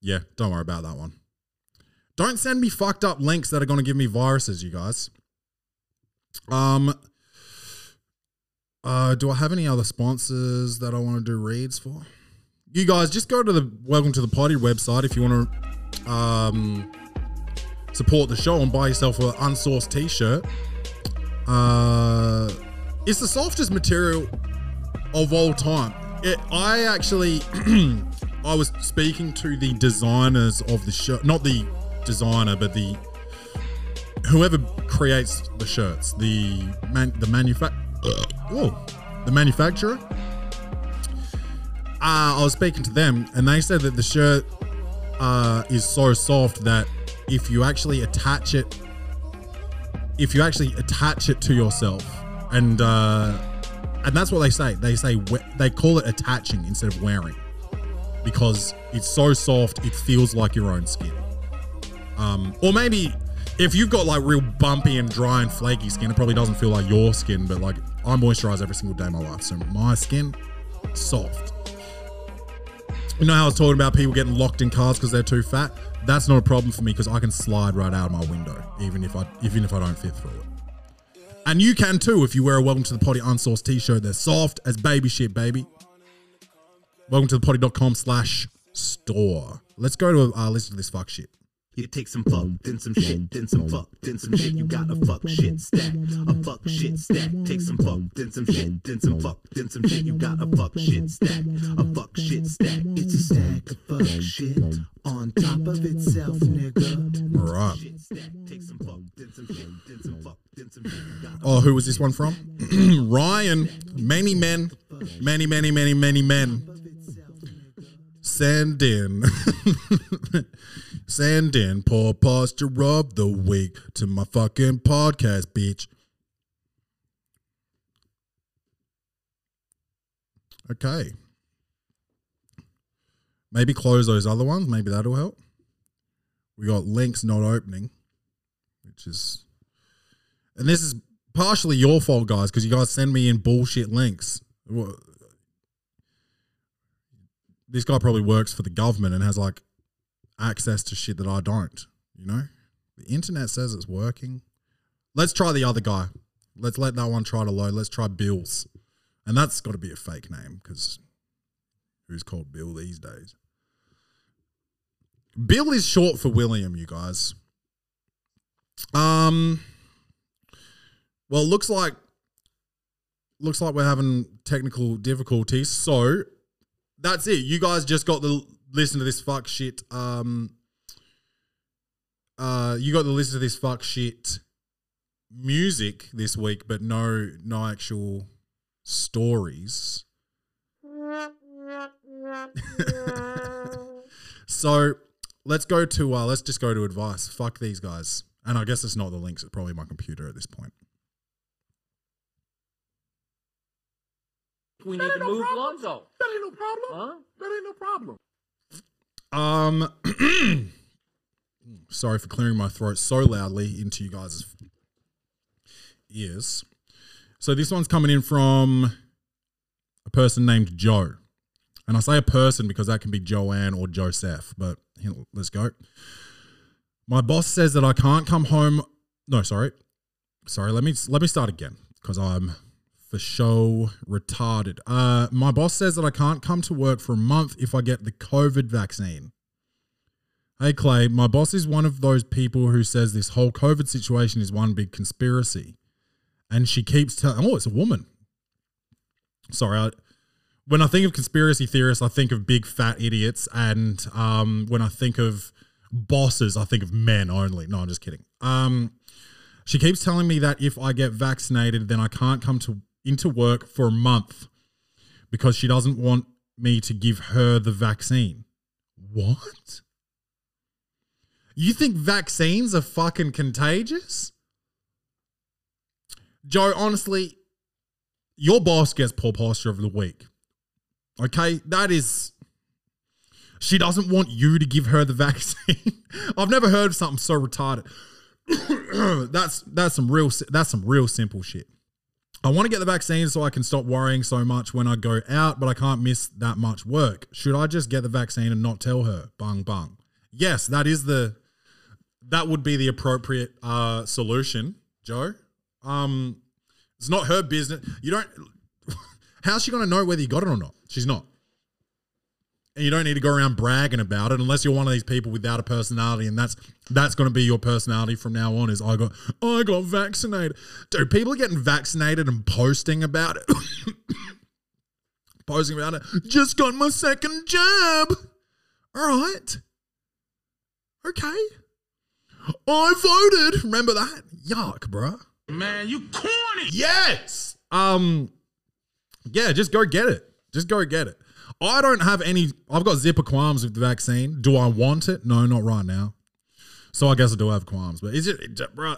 Yeah, don't worry about that one. Don't send me fucked up links that are going to give me viruses, you guys. Um. Uh, do I have any other sponsors that I want to do reads for? You guys, just go to the Welcome to the Poddy website if you want to um, support the show and buy yourself an unsourced t-shirt. Uh, it's the softest material of all time. It, I actually, I was speaking to the designers of the shirt, not the designer, but the whoever creates the shirts, the man, the manufac, oh, the manufacturer. Uh, I was speaking to them, and they said that the shirt uh, is so soft that if you actually attach it, if you actually attach it to yourself, and uh, and that's what they say. They say they call it attaching instead of wearing because it's so soft it feels like your own skin. Um, or maybe if you've got like real bumpy and dry and flaky skin, it probably doesn't feel like your skin. But like I moisturize every single day of my life, so my skin soft. You know how I was talking about people getting locked in cars because they're too fat? That's not a problem for me because I can slide right out of my window, even if I even if I don't fit through it. And you can too if you wear a Welcome to the Poddy unsourced t-shirt. They're soft as baby shit, baby. Welcome to the poddy.com slash store. Let's go to uh, listen to this fuck shit. You take some fuck, then some shit, then some fuck, then some shit. You got a fuck shit stack, a fuck shit stack. Take some fuck, then some shit, then some fuck, then some shit. You got a fuck shit stack, a fuck shit stack. It's a stack of fuck shit on top of itself, nigga. All right. Shit stack. Take some fuck, then some shit, then some fuck, then some shit. You got a Oh, who was this one from? Ryan. Many men, many, many, many, many men. Send in, send in poor posture of the week to my fucking podcast, bitch. Okay. Maybe close those other ones. Maybe that'll help. We got links not opening, which is and this is partially your fault, guys, because you guys send me in bullshit links. This guy probably works for the government and has like access to shit that I don't. You know, the internet says it's working. Let's try the other guy. Let's let that one try to load. Let's try Bill's, and that's got to be a fake name because who's called Bill these days? Bill is short for William, you guys. Um. Well, looks like looks like we're having technical difficulties. So that's it. You guys just got to listen to this fuck shit. Um, uh, you got to listen to this fuck shit music this week, but no, no actual stories. so let's go to uh, let's just go to advice. Fuck these guys. And I guess it's not the links. It's probably my computer at this point. We need to move Lonzo. That ain't no problem. Huh? That ain't no problem. Um, sorry for clearing my throat so loudly into you guys' ears. So this one's coming in from a person named Joe. And I say a person because that can be Joanne or Joseph, but let's go. My boss says that I can't come home. No, sorry. Sorry, let me let me start again because I'm for show retarded. Uh my boss says that I can't come to work for a month if I get the COVID vaccine. Hey Clay, my boss is one of those people who says this whole COVID situation is one big conspiracy. And she keeps telling, oh, it's a woman. Sorry, I, when I think of conspiracy theorists, I think of big fat idiots. And um, when I think of bosses, I think of men only. No, I'm just kidding. Um, she keeps telling me that if I get vaccinated, then I can't come to into work for a month because she doesn't want me to give her the vaccine. What? You think vaccines are fucking contagious? Joe, honestly, your boss gets poor posture of the week. Okay, that is. She doesn't want you to give her the vaccine. I've never heard of something so retarded. that's that's some real that's some real simple shit. I want to get the vaccine so I can stop worrying so much when I go out, but I can't miss that much work. Should I just get the vaccine and not tell her? Bung bung. Yes, that is the that would be the appropriate uh, solution, Joe. Um, it's not her business. You don't. How's she going to know whether you got it or not? She's not. And you don't need to go around bragging about it unless you're one of these people without a personality, and that's that's going to be your personality from now on. Is I got I got vaccinated, dude. People are getting vaccinated and posting about it, posting about it. Just got my second jab. All right, okay. I voted. Remember that? Yuck, bruh. Man, you corny. Yes. Um. Yeah, just go get it. Just go get it. I don't have any. I've got zipper qualms with the vaccine. Do I want it? No, not right now. So I guess I do have qualms. But is it, bro?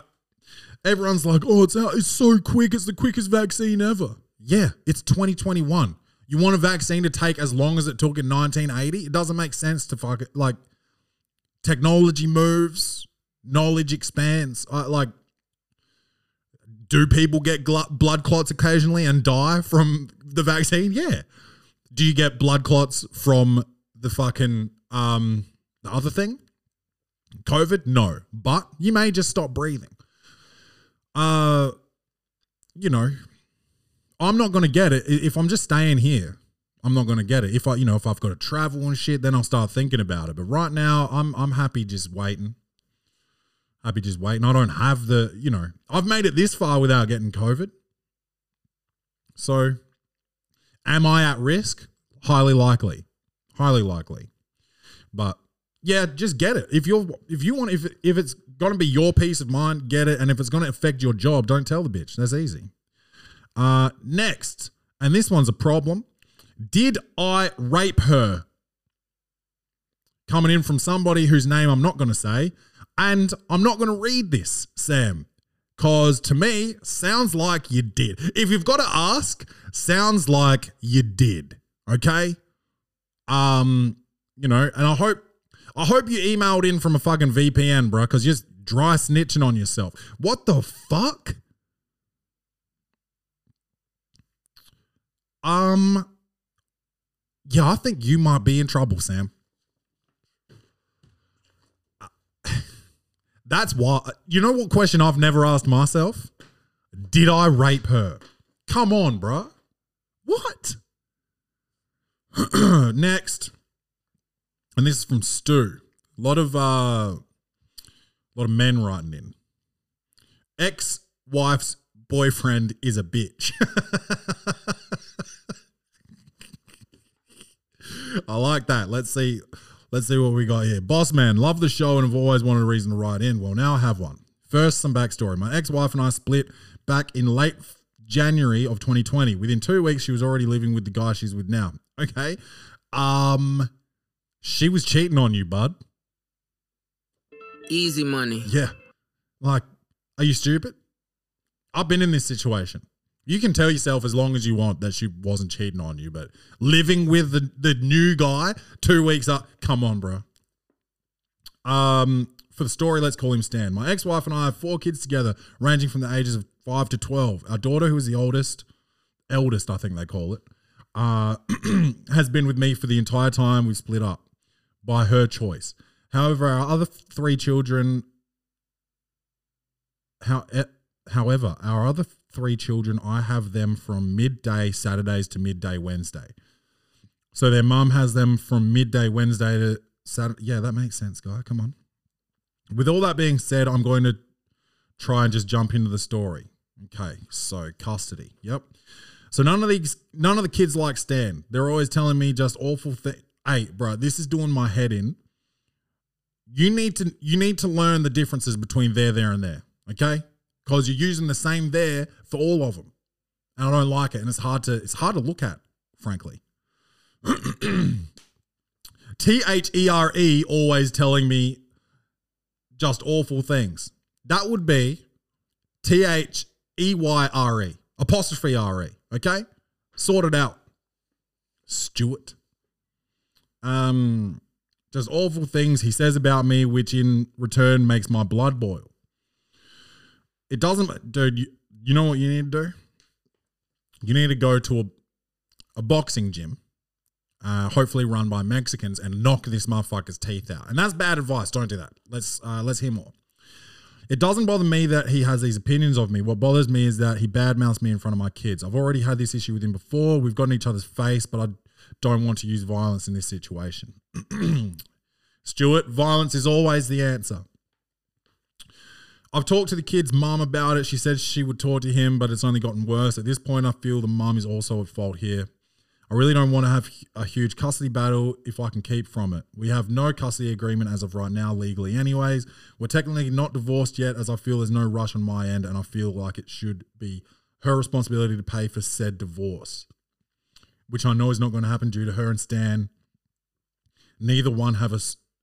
Everyone's like, "Oh, it's out. It's so quick. It's the quickest vaccine ever." Yeah, it's 2021. You want a vaccine to take as long as it took in 1980? It doesn't make sense to fuck it. Like, technology moves, knowledge expands. I, like, do people get blood clots occasionally and die from the vaccine? Yeah. Do you get blood clots from the fucking um the other thing? COVID? No. But you may just stop breathing. Uh you know, I'm not to get it if I'm just staying here. I'm not to get it. If I, you know, if I've got to travel and shit, then I'll start thinking about it. But right now, I'm I'm happy just waiting. Happy just waiting. I don't have the, you know, I've made it this far without getting COVID. So, am I at risk? Highly likely. Highly likely. But yeah, just get it. If you're if you want if if it's to be your peace of mind, get it. And if it's to affect your job, don't tell the bitch. That's easy. Uh next, and this one's a problem. Did I rape her? Coming in from somebody whose name I'm not to say. And I'm not to read this, Sam, because to me, sounds like you did. If you've got to ask, sounds like you did. Okay. Um, you know, and I hope, I hope you emailed in from a fucking VPN, bro, because you're just dry snitching on yourself. What the fuck? Um, yeah, I think you might be in trouble, Sam. That's why. You know what question I've never asked myself? Did I rape her? Come on, bruh. What? Next. And this is from Stu. A lot of uh a lot of men writing in. Ex-wife's boyfriend is a bitch. I like that. Let's see. Let's see what we got here. Boss man, love the show and have always wanted a reason to write in. Well, now I have one. First, some backstory. My ex wife and I split back in late January of 2020. Within two weeks, she was already living with the guy she's with now. Okay. Um, she was cheating on you, bud. Easy money. Yeah. Like, are you stupid? I've been in this situation. You can tell yourself as long as you want that she wasn't cheating on you, but living with the, the new guy two weeks up, come on, bro. Um, for the story, let's call him Stan. My ex-wife and I have four kids together, ranging from the ages of five to twelve. Our daughter, who is the oldest, eldest, I think they call it, uh, has been with me for the entire time we've split up by her choice. However, our other three children, how, eh, however, our other three children, I have them from midday Saturdays to midday Wednesday. So their mum has them from midday Wednesday to Saturday. Yeah, that makes sense, guy. Come on. With all that being said, I'm going to try and just jump into the story. Okay, so custody. Yep. So none of these, none of the kids like Stan. They're always telling me just awful things. Hey, bro, this is doing my head in. You need to, you need to learn the differences between there, there, and there. Okay, because you're using the same there for all of them, and I don't like it, and it's hard to, it's hard to look at, frankly. T H E R E always telling me just awful things. That would be T H E Y R E, apostrophe R E. Okay? Sort it out. Stuart. Um, just awful things he says about me, which in return makes my blood boil. It doesn't, dude, you, you know what you need to do? You need to go to a, a boxing gym uh, hopefully run by Mexicans, and knock this motherfucker's teeth out. And that's bad advice. Don't do that. Let's uh, let's hear more. It doesn't bother me that he has these opinions of me. What bothers me is that he badmouths me in front of my kids. I've already had this issue with him before. We've gotten each other's face, but I don't want to use violence in this situation. Stuart, violence is always the answer. I've talked to the kid's mum about it. She said she would talk to him, but it's only gotten worse. At this point, I feel the mum is also at fault here. I really don't want to have a huge custody battle if I can keep from it. We have no custody agreement as of right now, legally, anyways. We're technically not divorced yet, as I feel there's no rush on my end, and I feel like it should be her responsibility to pay for said divorce, which I know is not going to happen due to her and Stan. Neither one have a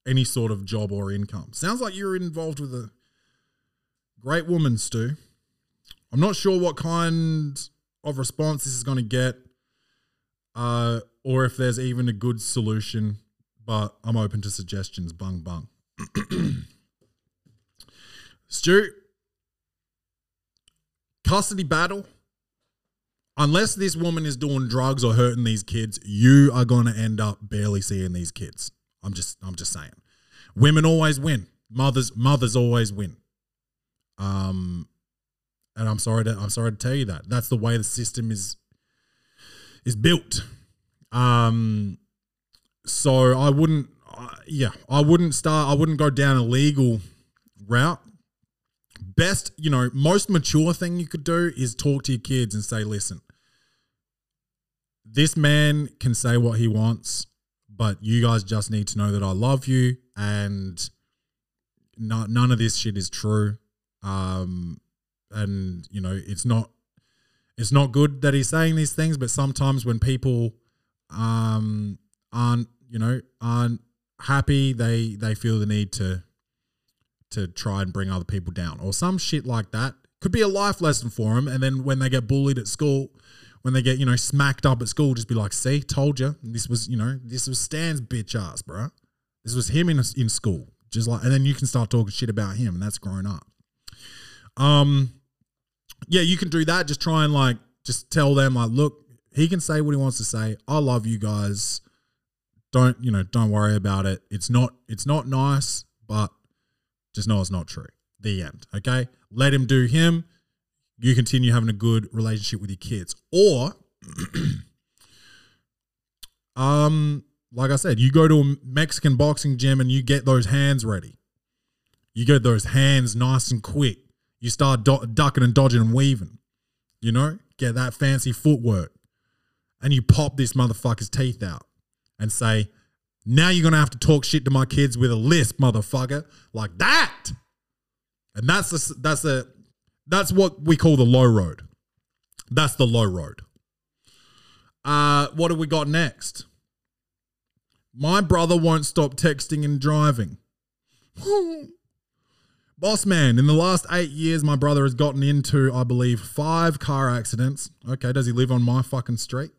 any sort of job or income. Sounds like you're involved with a great woman, Stu. I'm not sure what kind of response this is going to get uh, or if there's even a good solution, but I'm open to suggestions. Bung bung. Stu, custody battle. Unless this woman is doing drugs or hurting these kids, you are going to end up barely seeing these kids. I'm just, I'm just saying. Women always win. Mothers, mothers always win. Um, and I'm sorry to, I'm sorry to tell you that. That's the way the system is is built. Um, so I wouldn't, uh, yeah, I wouldn't start. I wouldn't go down a legal route. Best, you know, most mature thing you could do is talk to your kids and say, listen, this man can say what he wants, but you guys just need to know that I love you and no, none of this shit is true. Um, and you know, it's not it's not good that he's saying these things, but sometimes when people um, aren't, you know, aren't happy, they they feel the need to to try and bring other people down or some shit like that. Could be a life lesson for them. And then when they get bullied at school, when they get you know smacked up at school, just be like, "See, told you, this was you know this was Stan's bitch ass, bro. This was him in in school." Just like, and then you can start talking shit about him, and that's grown up. Um, yeah, you can do that. Just try and like just tell them like, look, he can say what he wants to say. I love you guys. Don't you know? Don't worry about it. It's not. It's not nice, but just know it's not true. The end. Okay. Let him do him. You continue having a good relationship with your kids, or, um, like I said, you go to a Mexican boxing gym and you get those hands ready. You get those hands nice and quick. You start do- ducking and dodging and weaving. You know, get that fancy footwork. And you pop this motherfucker's teeth out and say, now you're going to have to talk shit to my kids with a lisp, motherfucker. Like that. And that's the, that's a that's what we call the low road. That's the low road. Uh, what have we got next? My brother won't stop texting and driving. Boss man, in the last eight years, my brother has gotten into, I believe, five car accidents. Okay, does he live on my fucking street?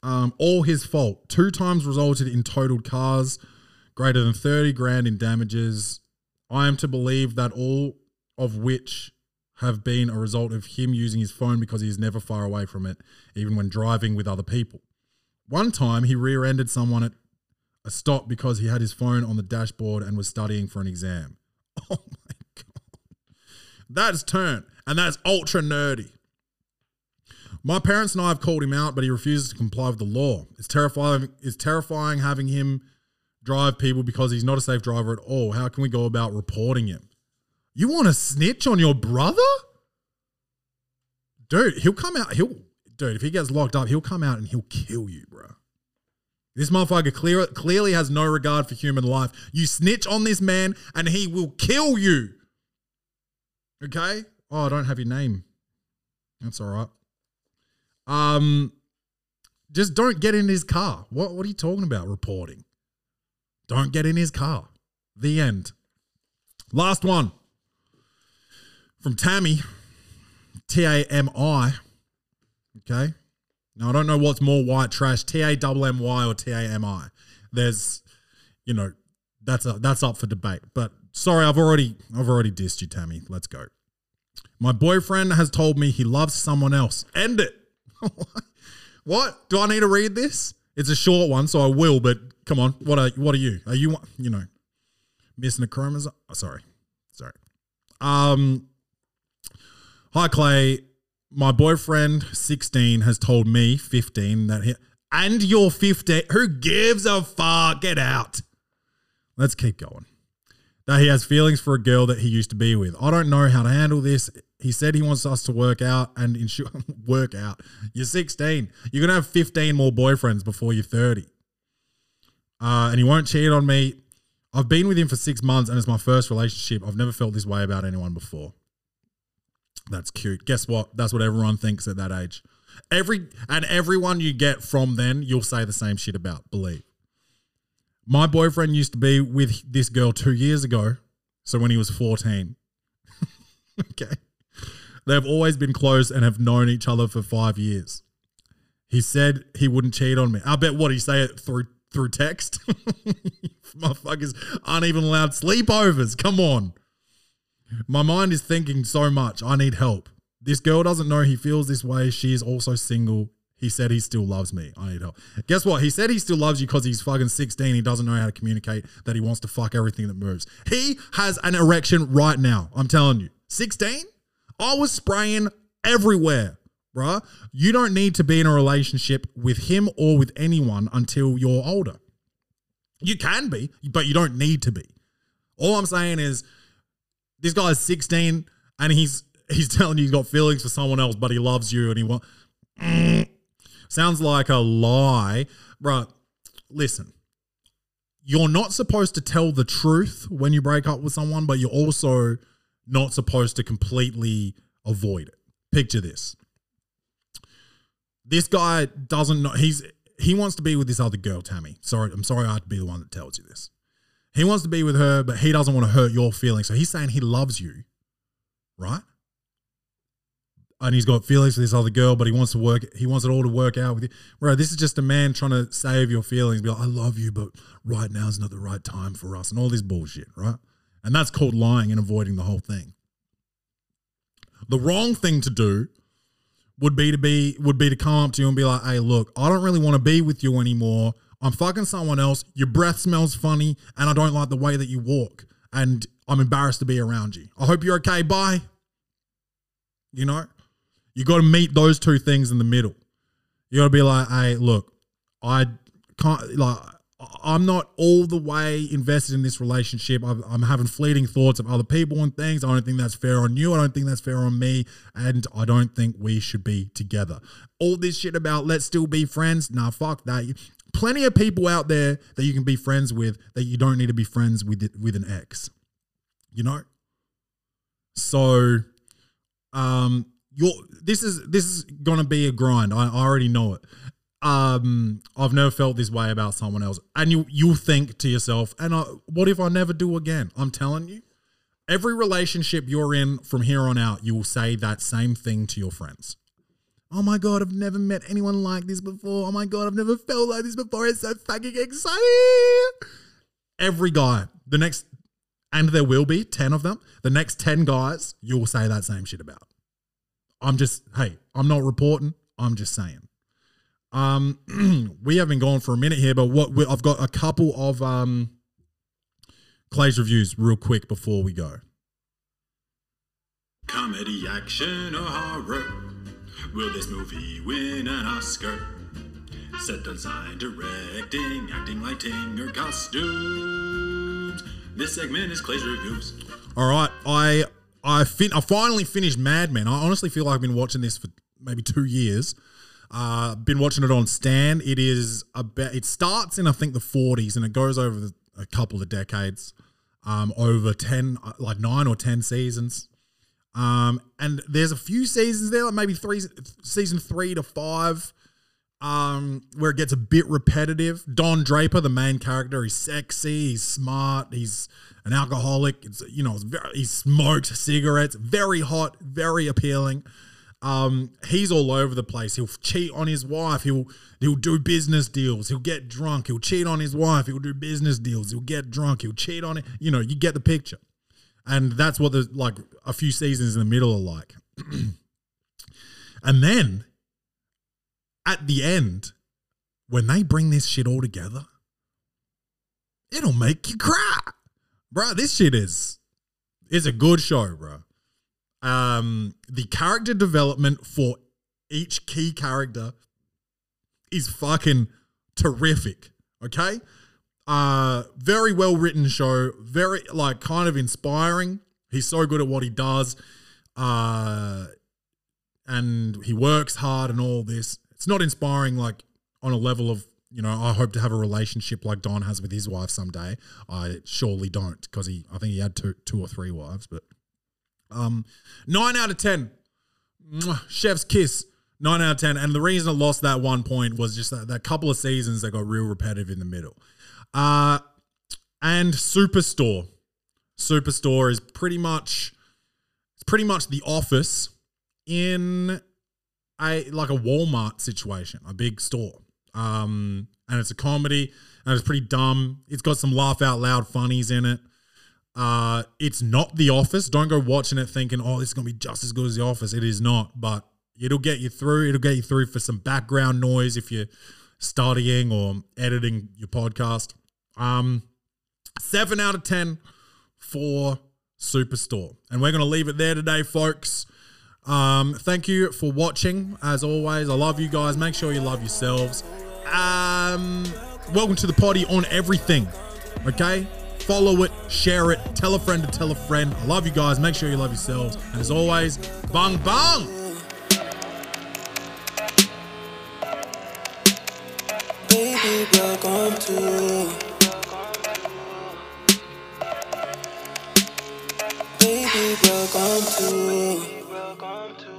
Um, all his fault. Two times resulted in totaled cars, greater than 30 grand in damages. I am to believe that all of which have been a result of him using his phone because he is never far away from it, even when driving with other people. One time, he rear ended someone at a stop because he had his phone on the dashboard and was studying for an exam. Oh my God. That's turn, and that's ultra nerdy. My parents and I have called him out, but he refuses to comply with the law. It's terrifying. It's terrifying having him drive people because he's not a safe driver at all. How can we go about reporting him? You want to snitch on your brother? Dude, he'll come out. He'll, dude, if he gets locked up, he'll come out and he'll kill you, bro. This motherfucker clear, clearly has no regard for human life. You snitch on this man and he will kill you. Okay? Oh, I don't have your name. That's all right. Um, just don't get in his car. What What are you talking about? Reporting. Don't get in his car. The end. Last one from Tammy, T A M I. Okay. Now I don't know what's more white trash, T A M M Y or T A M I. There's, you know, that's a, that's up for debate. But sorry, I've already I've already dissed you, Tammy. Let's go. My boyfriend has told me he loves someone else. End it. what? Do I need to read this? It's a short one, so I will. But come on, what are what are you? Are you you know missing a chromosome? Oh, sorry, sorry. Um, hi Clay. My boyfriend, sixteen, has told me fifteen that he and you're fifteen. Who gives a fuck? Get out. Let's keep going. That he has feelings for a girl that he used to be with. I don't know how to handle this. He said he wants us to work out and ensure work out. You're 16. You're gonna have 15 more boyfriends before you're 30. Uh, and he won't cheat on me. I've been with him for six months and it's my first relationship. I've never felt this way about anyone before. That's cute. Guess what? That's what everyone thinks at that age. Every and everyone you get from then, you'll say the same shit about. Believe. My boyfriend used to be with this girl two years ago. So when he was 14. okay. They've always been close and have known each other for five years. He said he wouldn't cheat on me. I bet what he say it through through text. Motherfuckers aren't even allowed sleepovers. Come on. My mind is thinking so much. I need help. This girl doesn't know he feels this way. She is also single. He said he still loves me. I need help. Guess what? He said he still loves you because he's fucking 16. He doesn't know how to communicate that he wants to fuck everything that moves. He has an erection right now. I'm telling you. 16? I was spraying everywhere, bruh. You don't need to be in a relationship with him or with anyone until you're older. You can be, but you don't need to be. All I'm saying is this guy's 16 and he's he's telling you he's got feelings for someone else, but he loves you and he wants. Mm. Sounds like a lie. Bruh, listen. You're not supposed to tell the truth when you break up with someone, but you're also not supposed to completely avoid it. Picture this. This guy doesn't know he's he wants to be with this other girl, Tammy. Sorry, I'm sorry I have to be the one that tells you this. He wants to be with her, but he doesn't want to hurt your feelings. So he's saying he loves you, right? And he's got feelings for this other girl, but he wants to work. He wants it all to work out with you. Bro, this is just a man trying to save your feelings. Be like, I love you, but right now is not the right time for us, and all this bullshit, right? And that's called lying and avoiding the whole thing. The wrong thing to do would be to be would be to come up to you and be like, "Hey, look, I don't really want to be with you anymore. I'm fucking someone else. Your breath smells funny, and I don't like the way that you walk, and I'm embarrassed to be around you. I hope you're okay. Bye." You know, you got to meet those two things in the middle. You got to be like, "Hey, look, I can't like." I'm not all the way invested in this relationship. I'm, I'm having fleeting thoughts of other people and things. I don't think that's fair on you. I don't think that's fair on me. And I don't think we should be together. All this shit about let's still be friends. Nah, fuck that. Plenty of people out there that you can be friends with that you don't need to be friends with with an ex. You know? So um you're this is this is gonna be a grind. I, I already know it um I've never felt this way about someone else and you you think to yourself and I, what if I never do again I'm telling you every relationship you're in from here on out, you will say that same thing to your friends. Oh my god, I've never met anyone like this before. Oh my god, I've never felt like this before. It's so fucking exciting. Every guy, the next, and there will be 10 of them, the next 10 guys, you will say that same shit about. I'm just, hey, I'm not reporting. I'm just saying. Um, we have been going for a minute here, but what we, I've got a couple of um, Clay's reviews real quick before we go. Comedy, action, or horror? Will this movie win an Oscar? Set design, directing, acting, lighting, or costumes? This segment is Clay's reviews. All right, I I fin- I finally finished Mad Men. I honestly feel like I've been watching this for maybe two years. Uh, been watching it on Stan. It is about. It starts in I think the 40s and it goes over the, a couple of decades, um, over ten uh, like nine or ten seasons. Um, and there's a few seasons there, like maybe three, season three to five, um, where it gets a bit repetitive. Don Draper, the main character, he's sexy, he's smart, he's an alcoholic. It's you know, it's very, he smokes cigarettes, very hot, very appealing. Um, he's all over the place. He'll cheat on his wife. He'll he'll do business deals. He'll get drunk. He'll cheat on his wife. He'll do business deals. He'll get drunk. He'll cheat on it. You know, you get the picture. And that's what the like a few seasons in the middle are like. and then at the end, when they bring this shit all together, it'll make you cry. Bro, this shit is is a good show, bro. Um, the character development for each key character is fucking terrific. Okay. Uh, very well written show. Very like kind of inspiring. He's so good at what he does. Uh, and he works hard and all this. It's not inspiring like on a level of you know I hope to have a relationship like Don has with his wife someday. I surely don't because he I think he had two two or three wives, but um, nine out of ten. Chef's kiss. Nine out of ten. And the reason I lost that one point was just that, that couple of seasons that got real repetitive in the middle. Uh, and Superstore. Superstore is pretty much it's pretty much the office in a like a Walmart situation, a big store. Um, and it's a comedy and it's pretty dumb. It's got some laugh out loud funnies in it. Uh, it's not The Office. Don't go watching it thinking, oh, this is gonna be just as good as The Office. It is not, but it'll get you through. It'll get you through for some background noise if you're studying or editing your podcast. Um, seven out of ten for Superstore, and we're gonna leave it there today, folks. Um, thank you for watching. As always, I love you guys. Make sure you love yourselves. Um, welcome to the poddy on everything. Okay, follow it, share it, tell a friend to tell a friend. I love you guys. Make sure you love yourselves. And as always, bang bang. Baby, welcome to. Welcome to.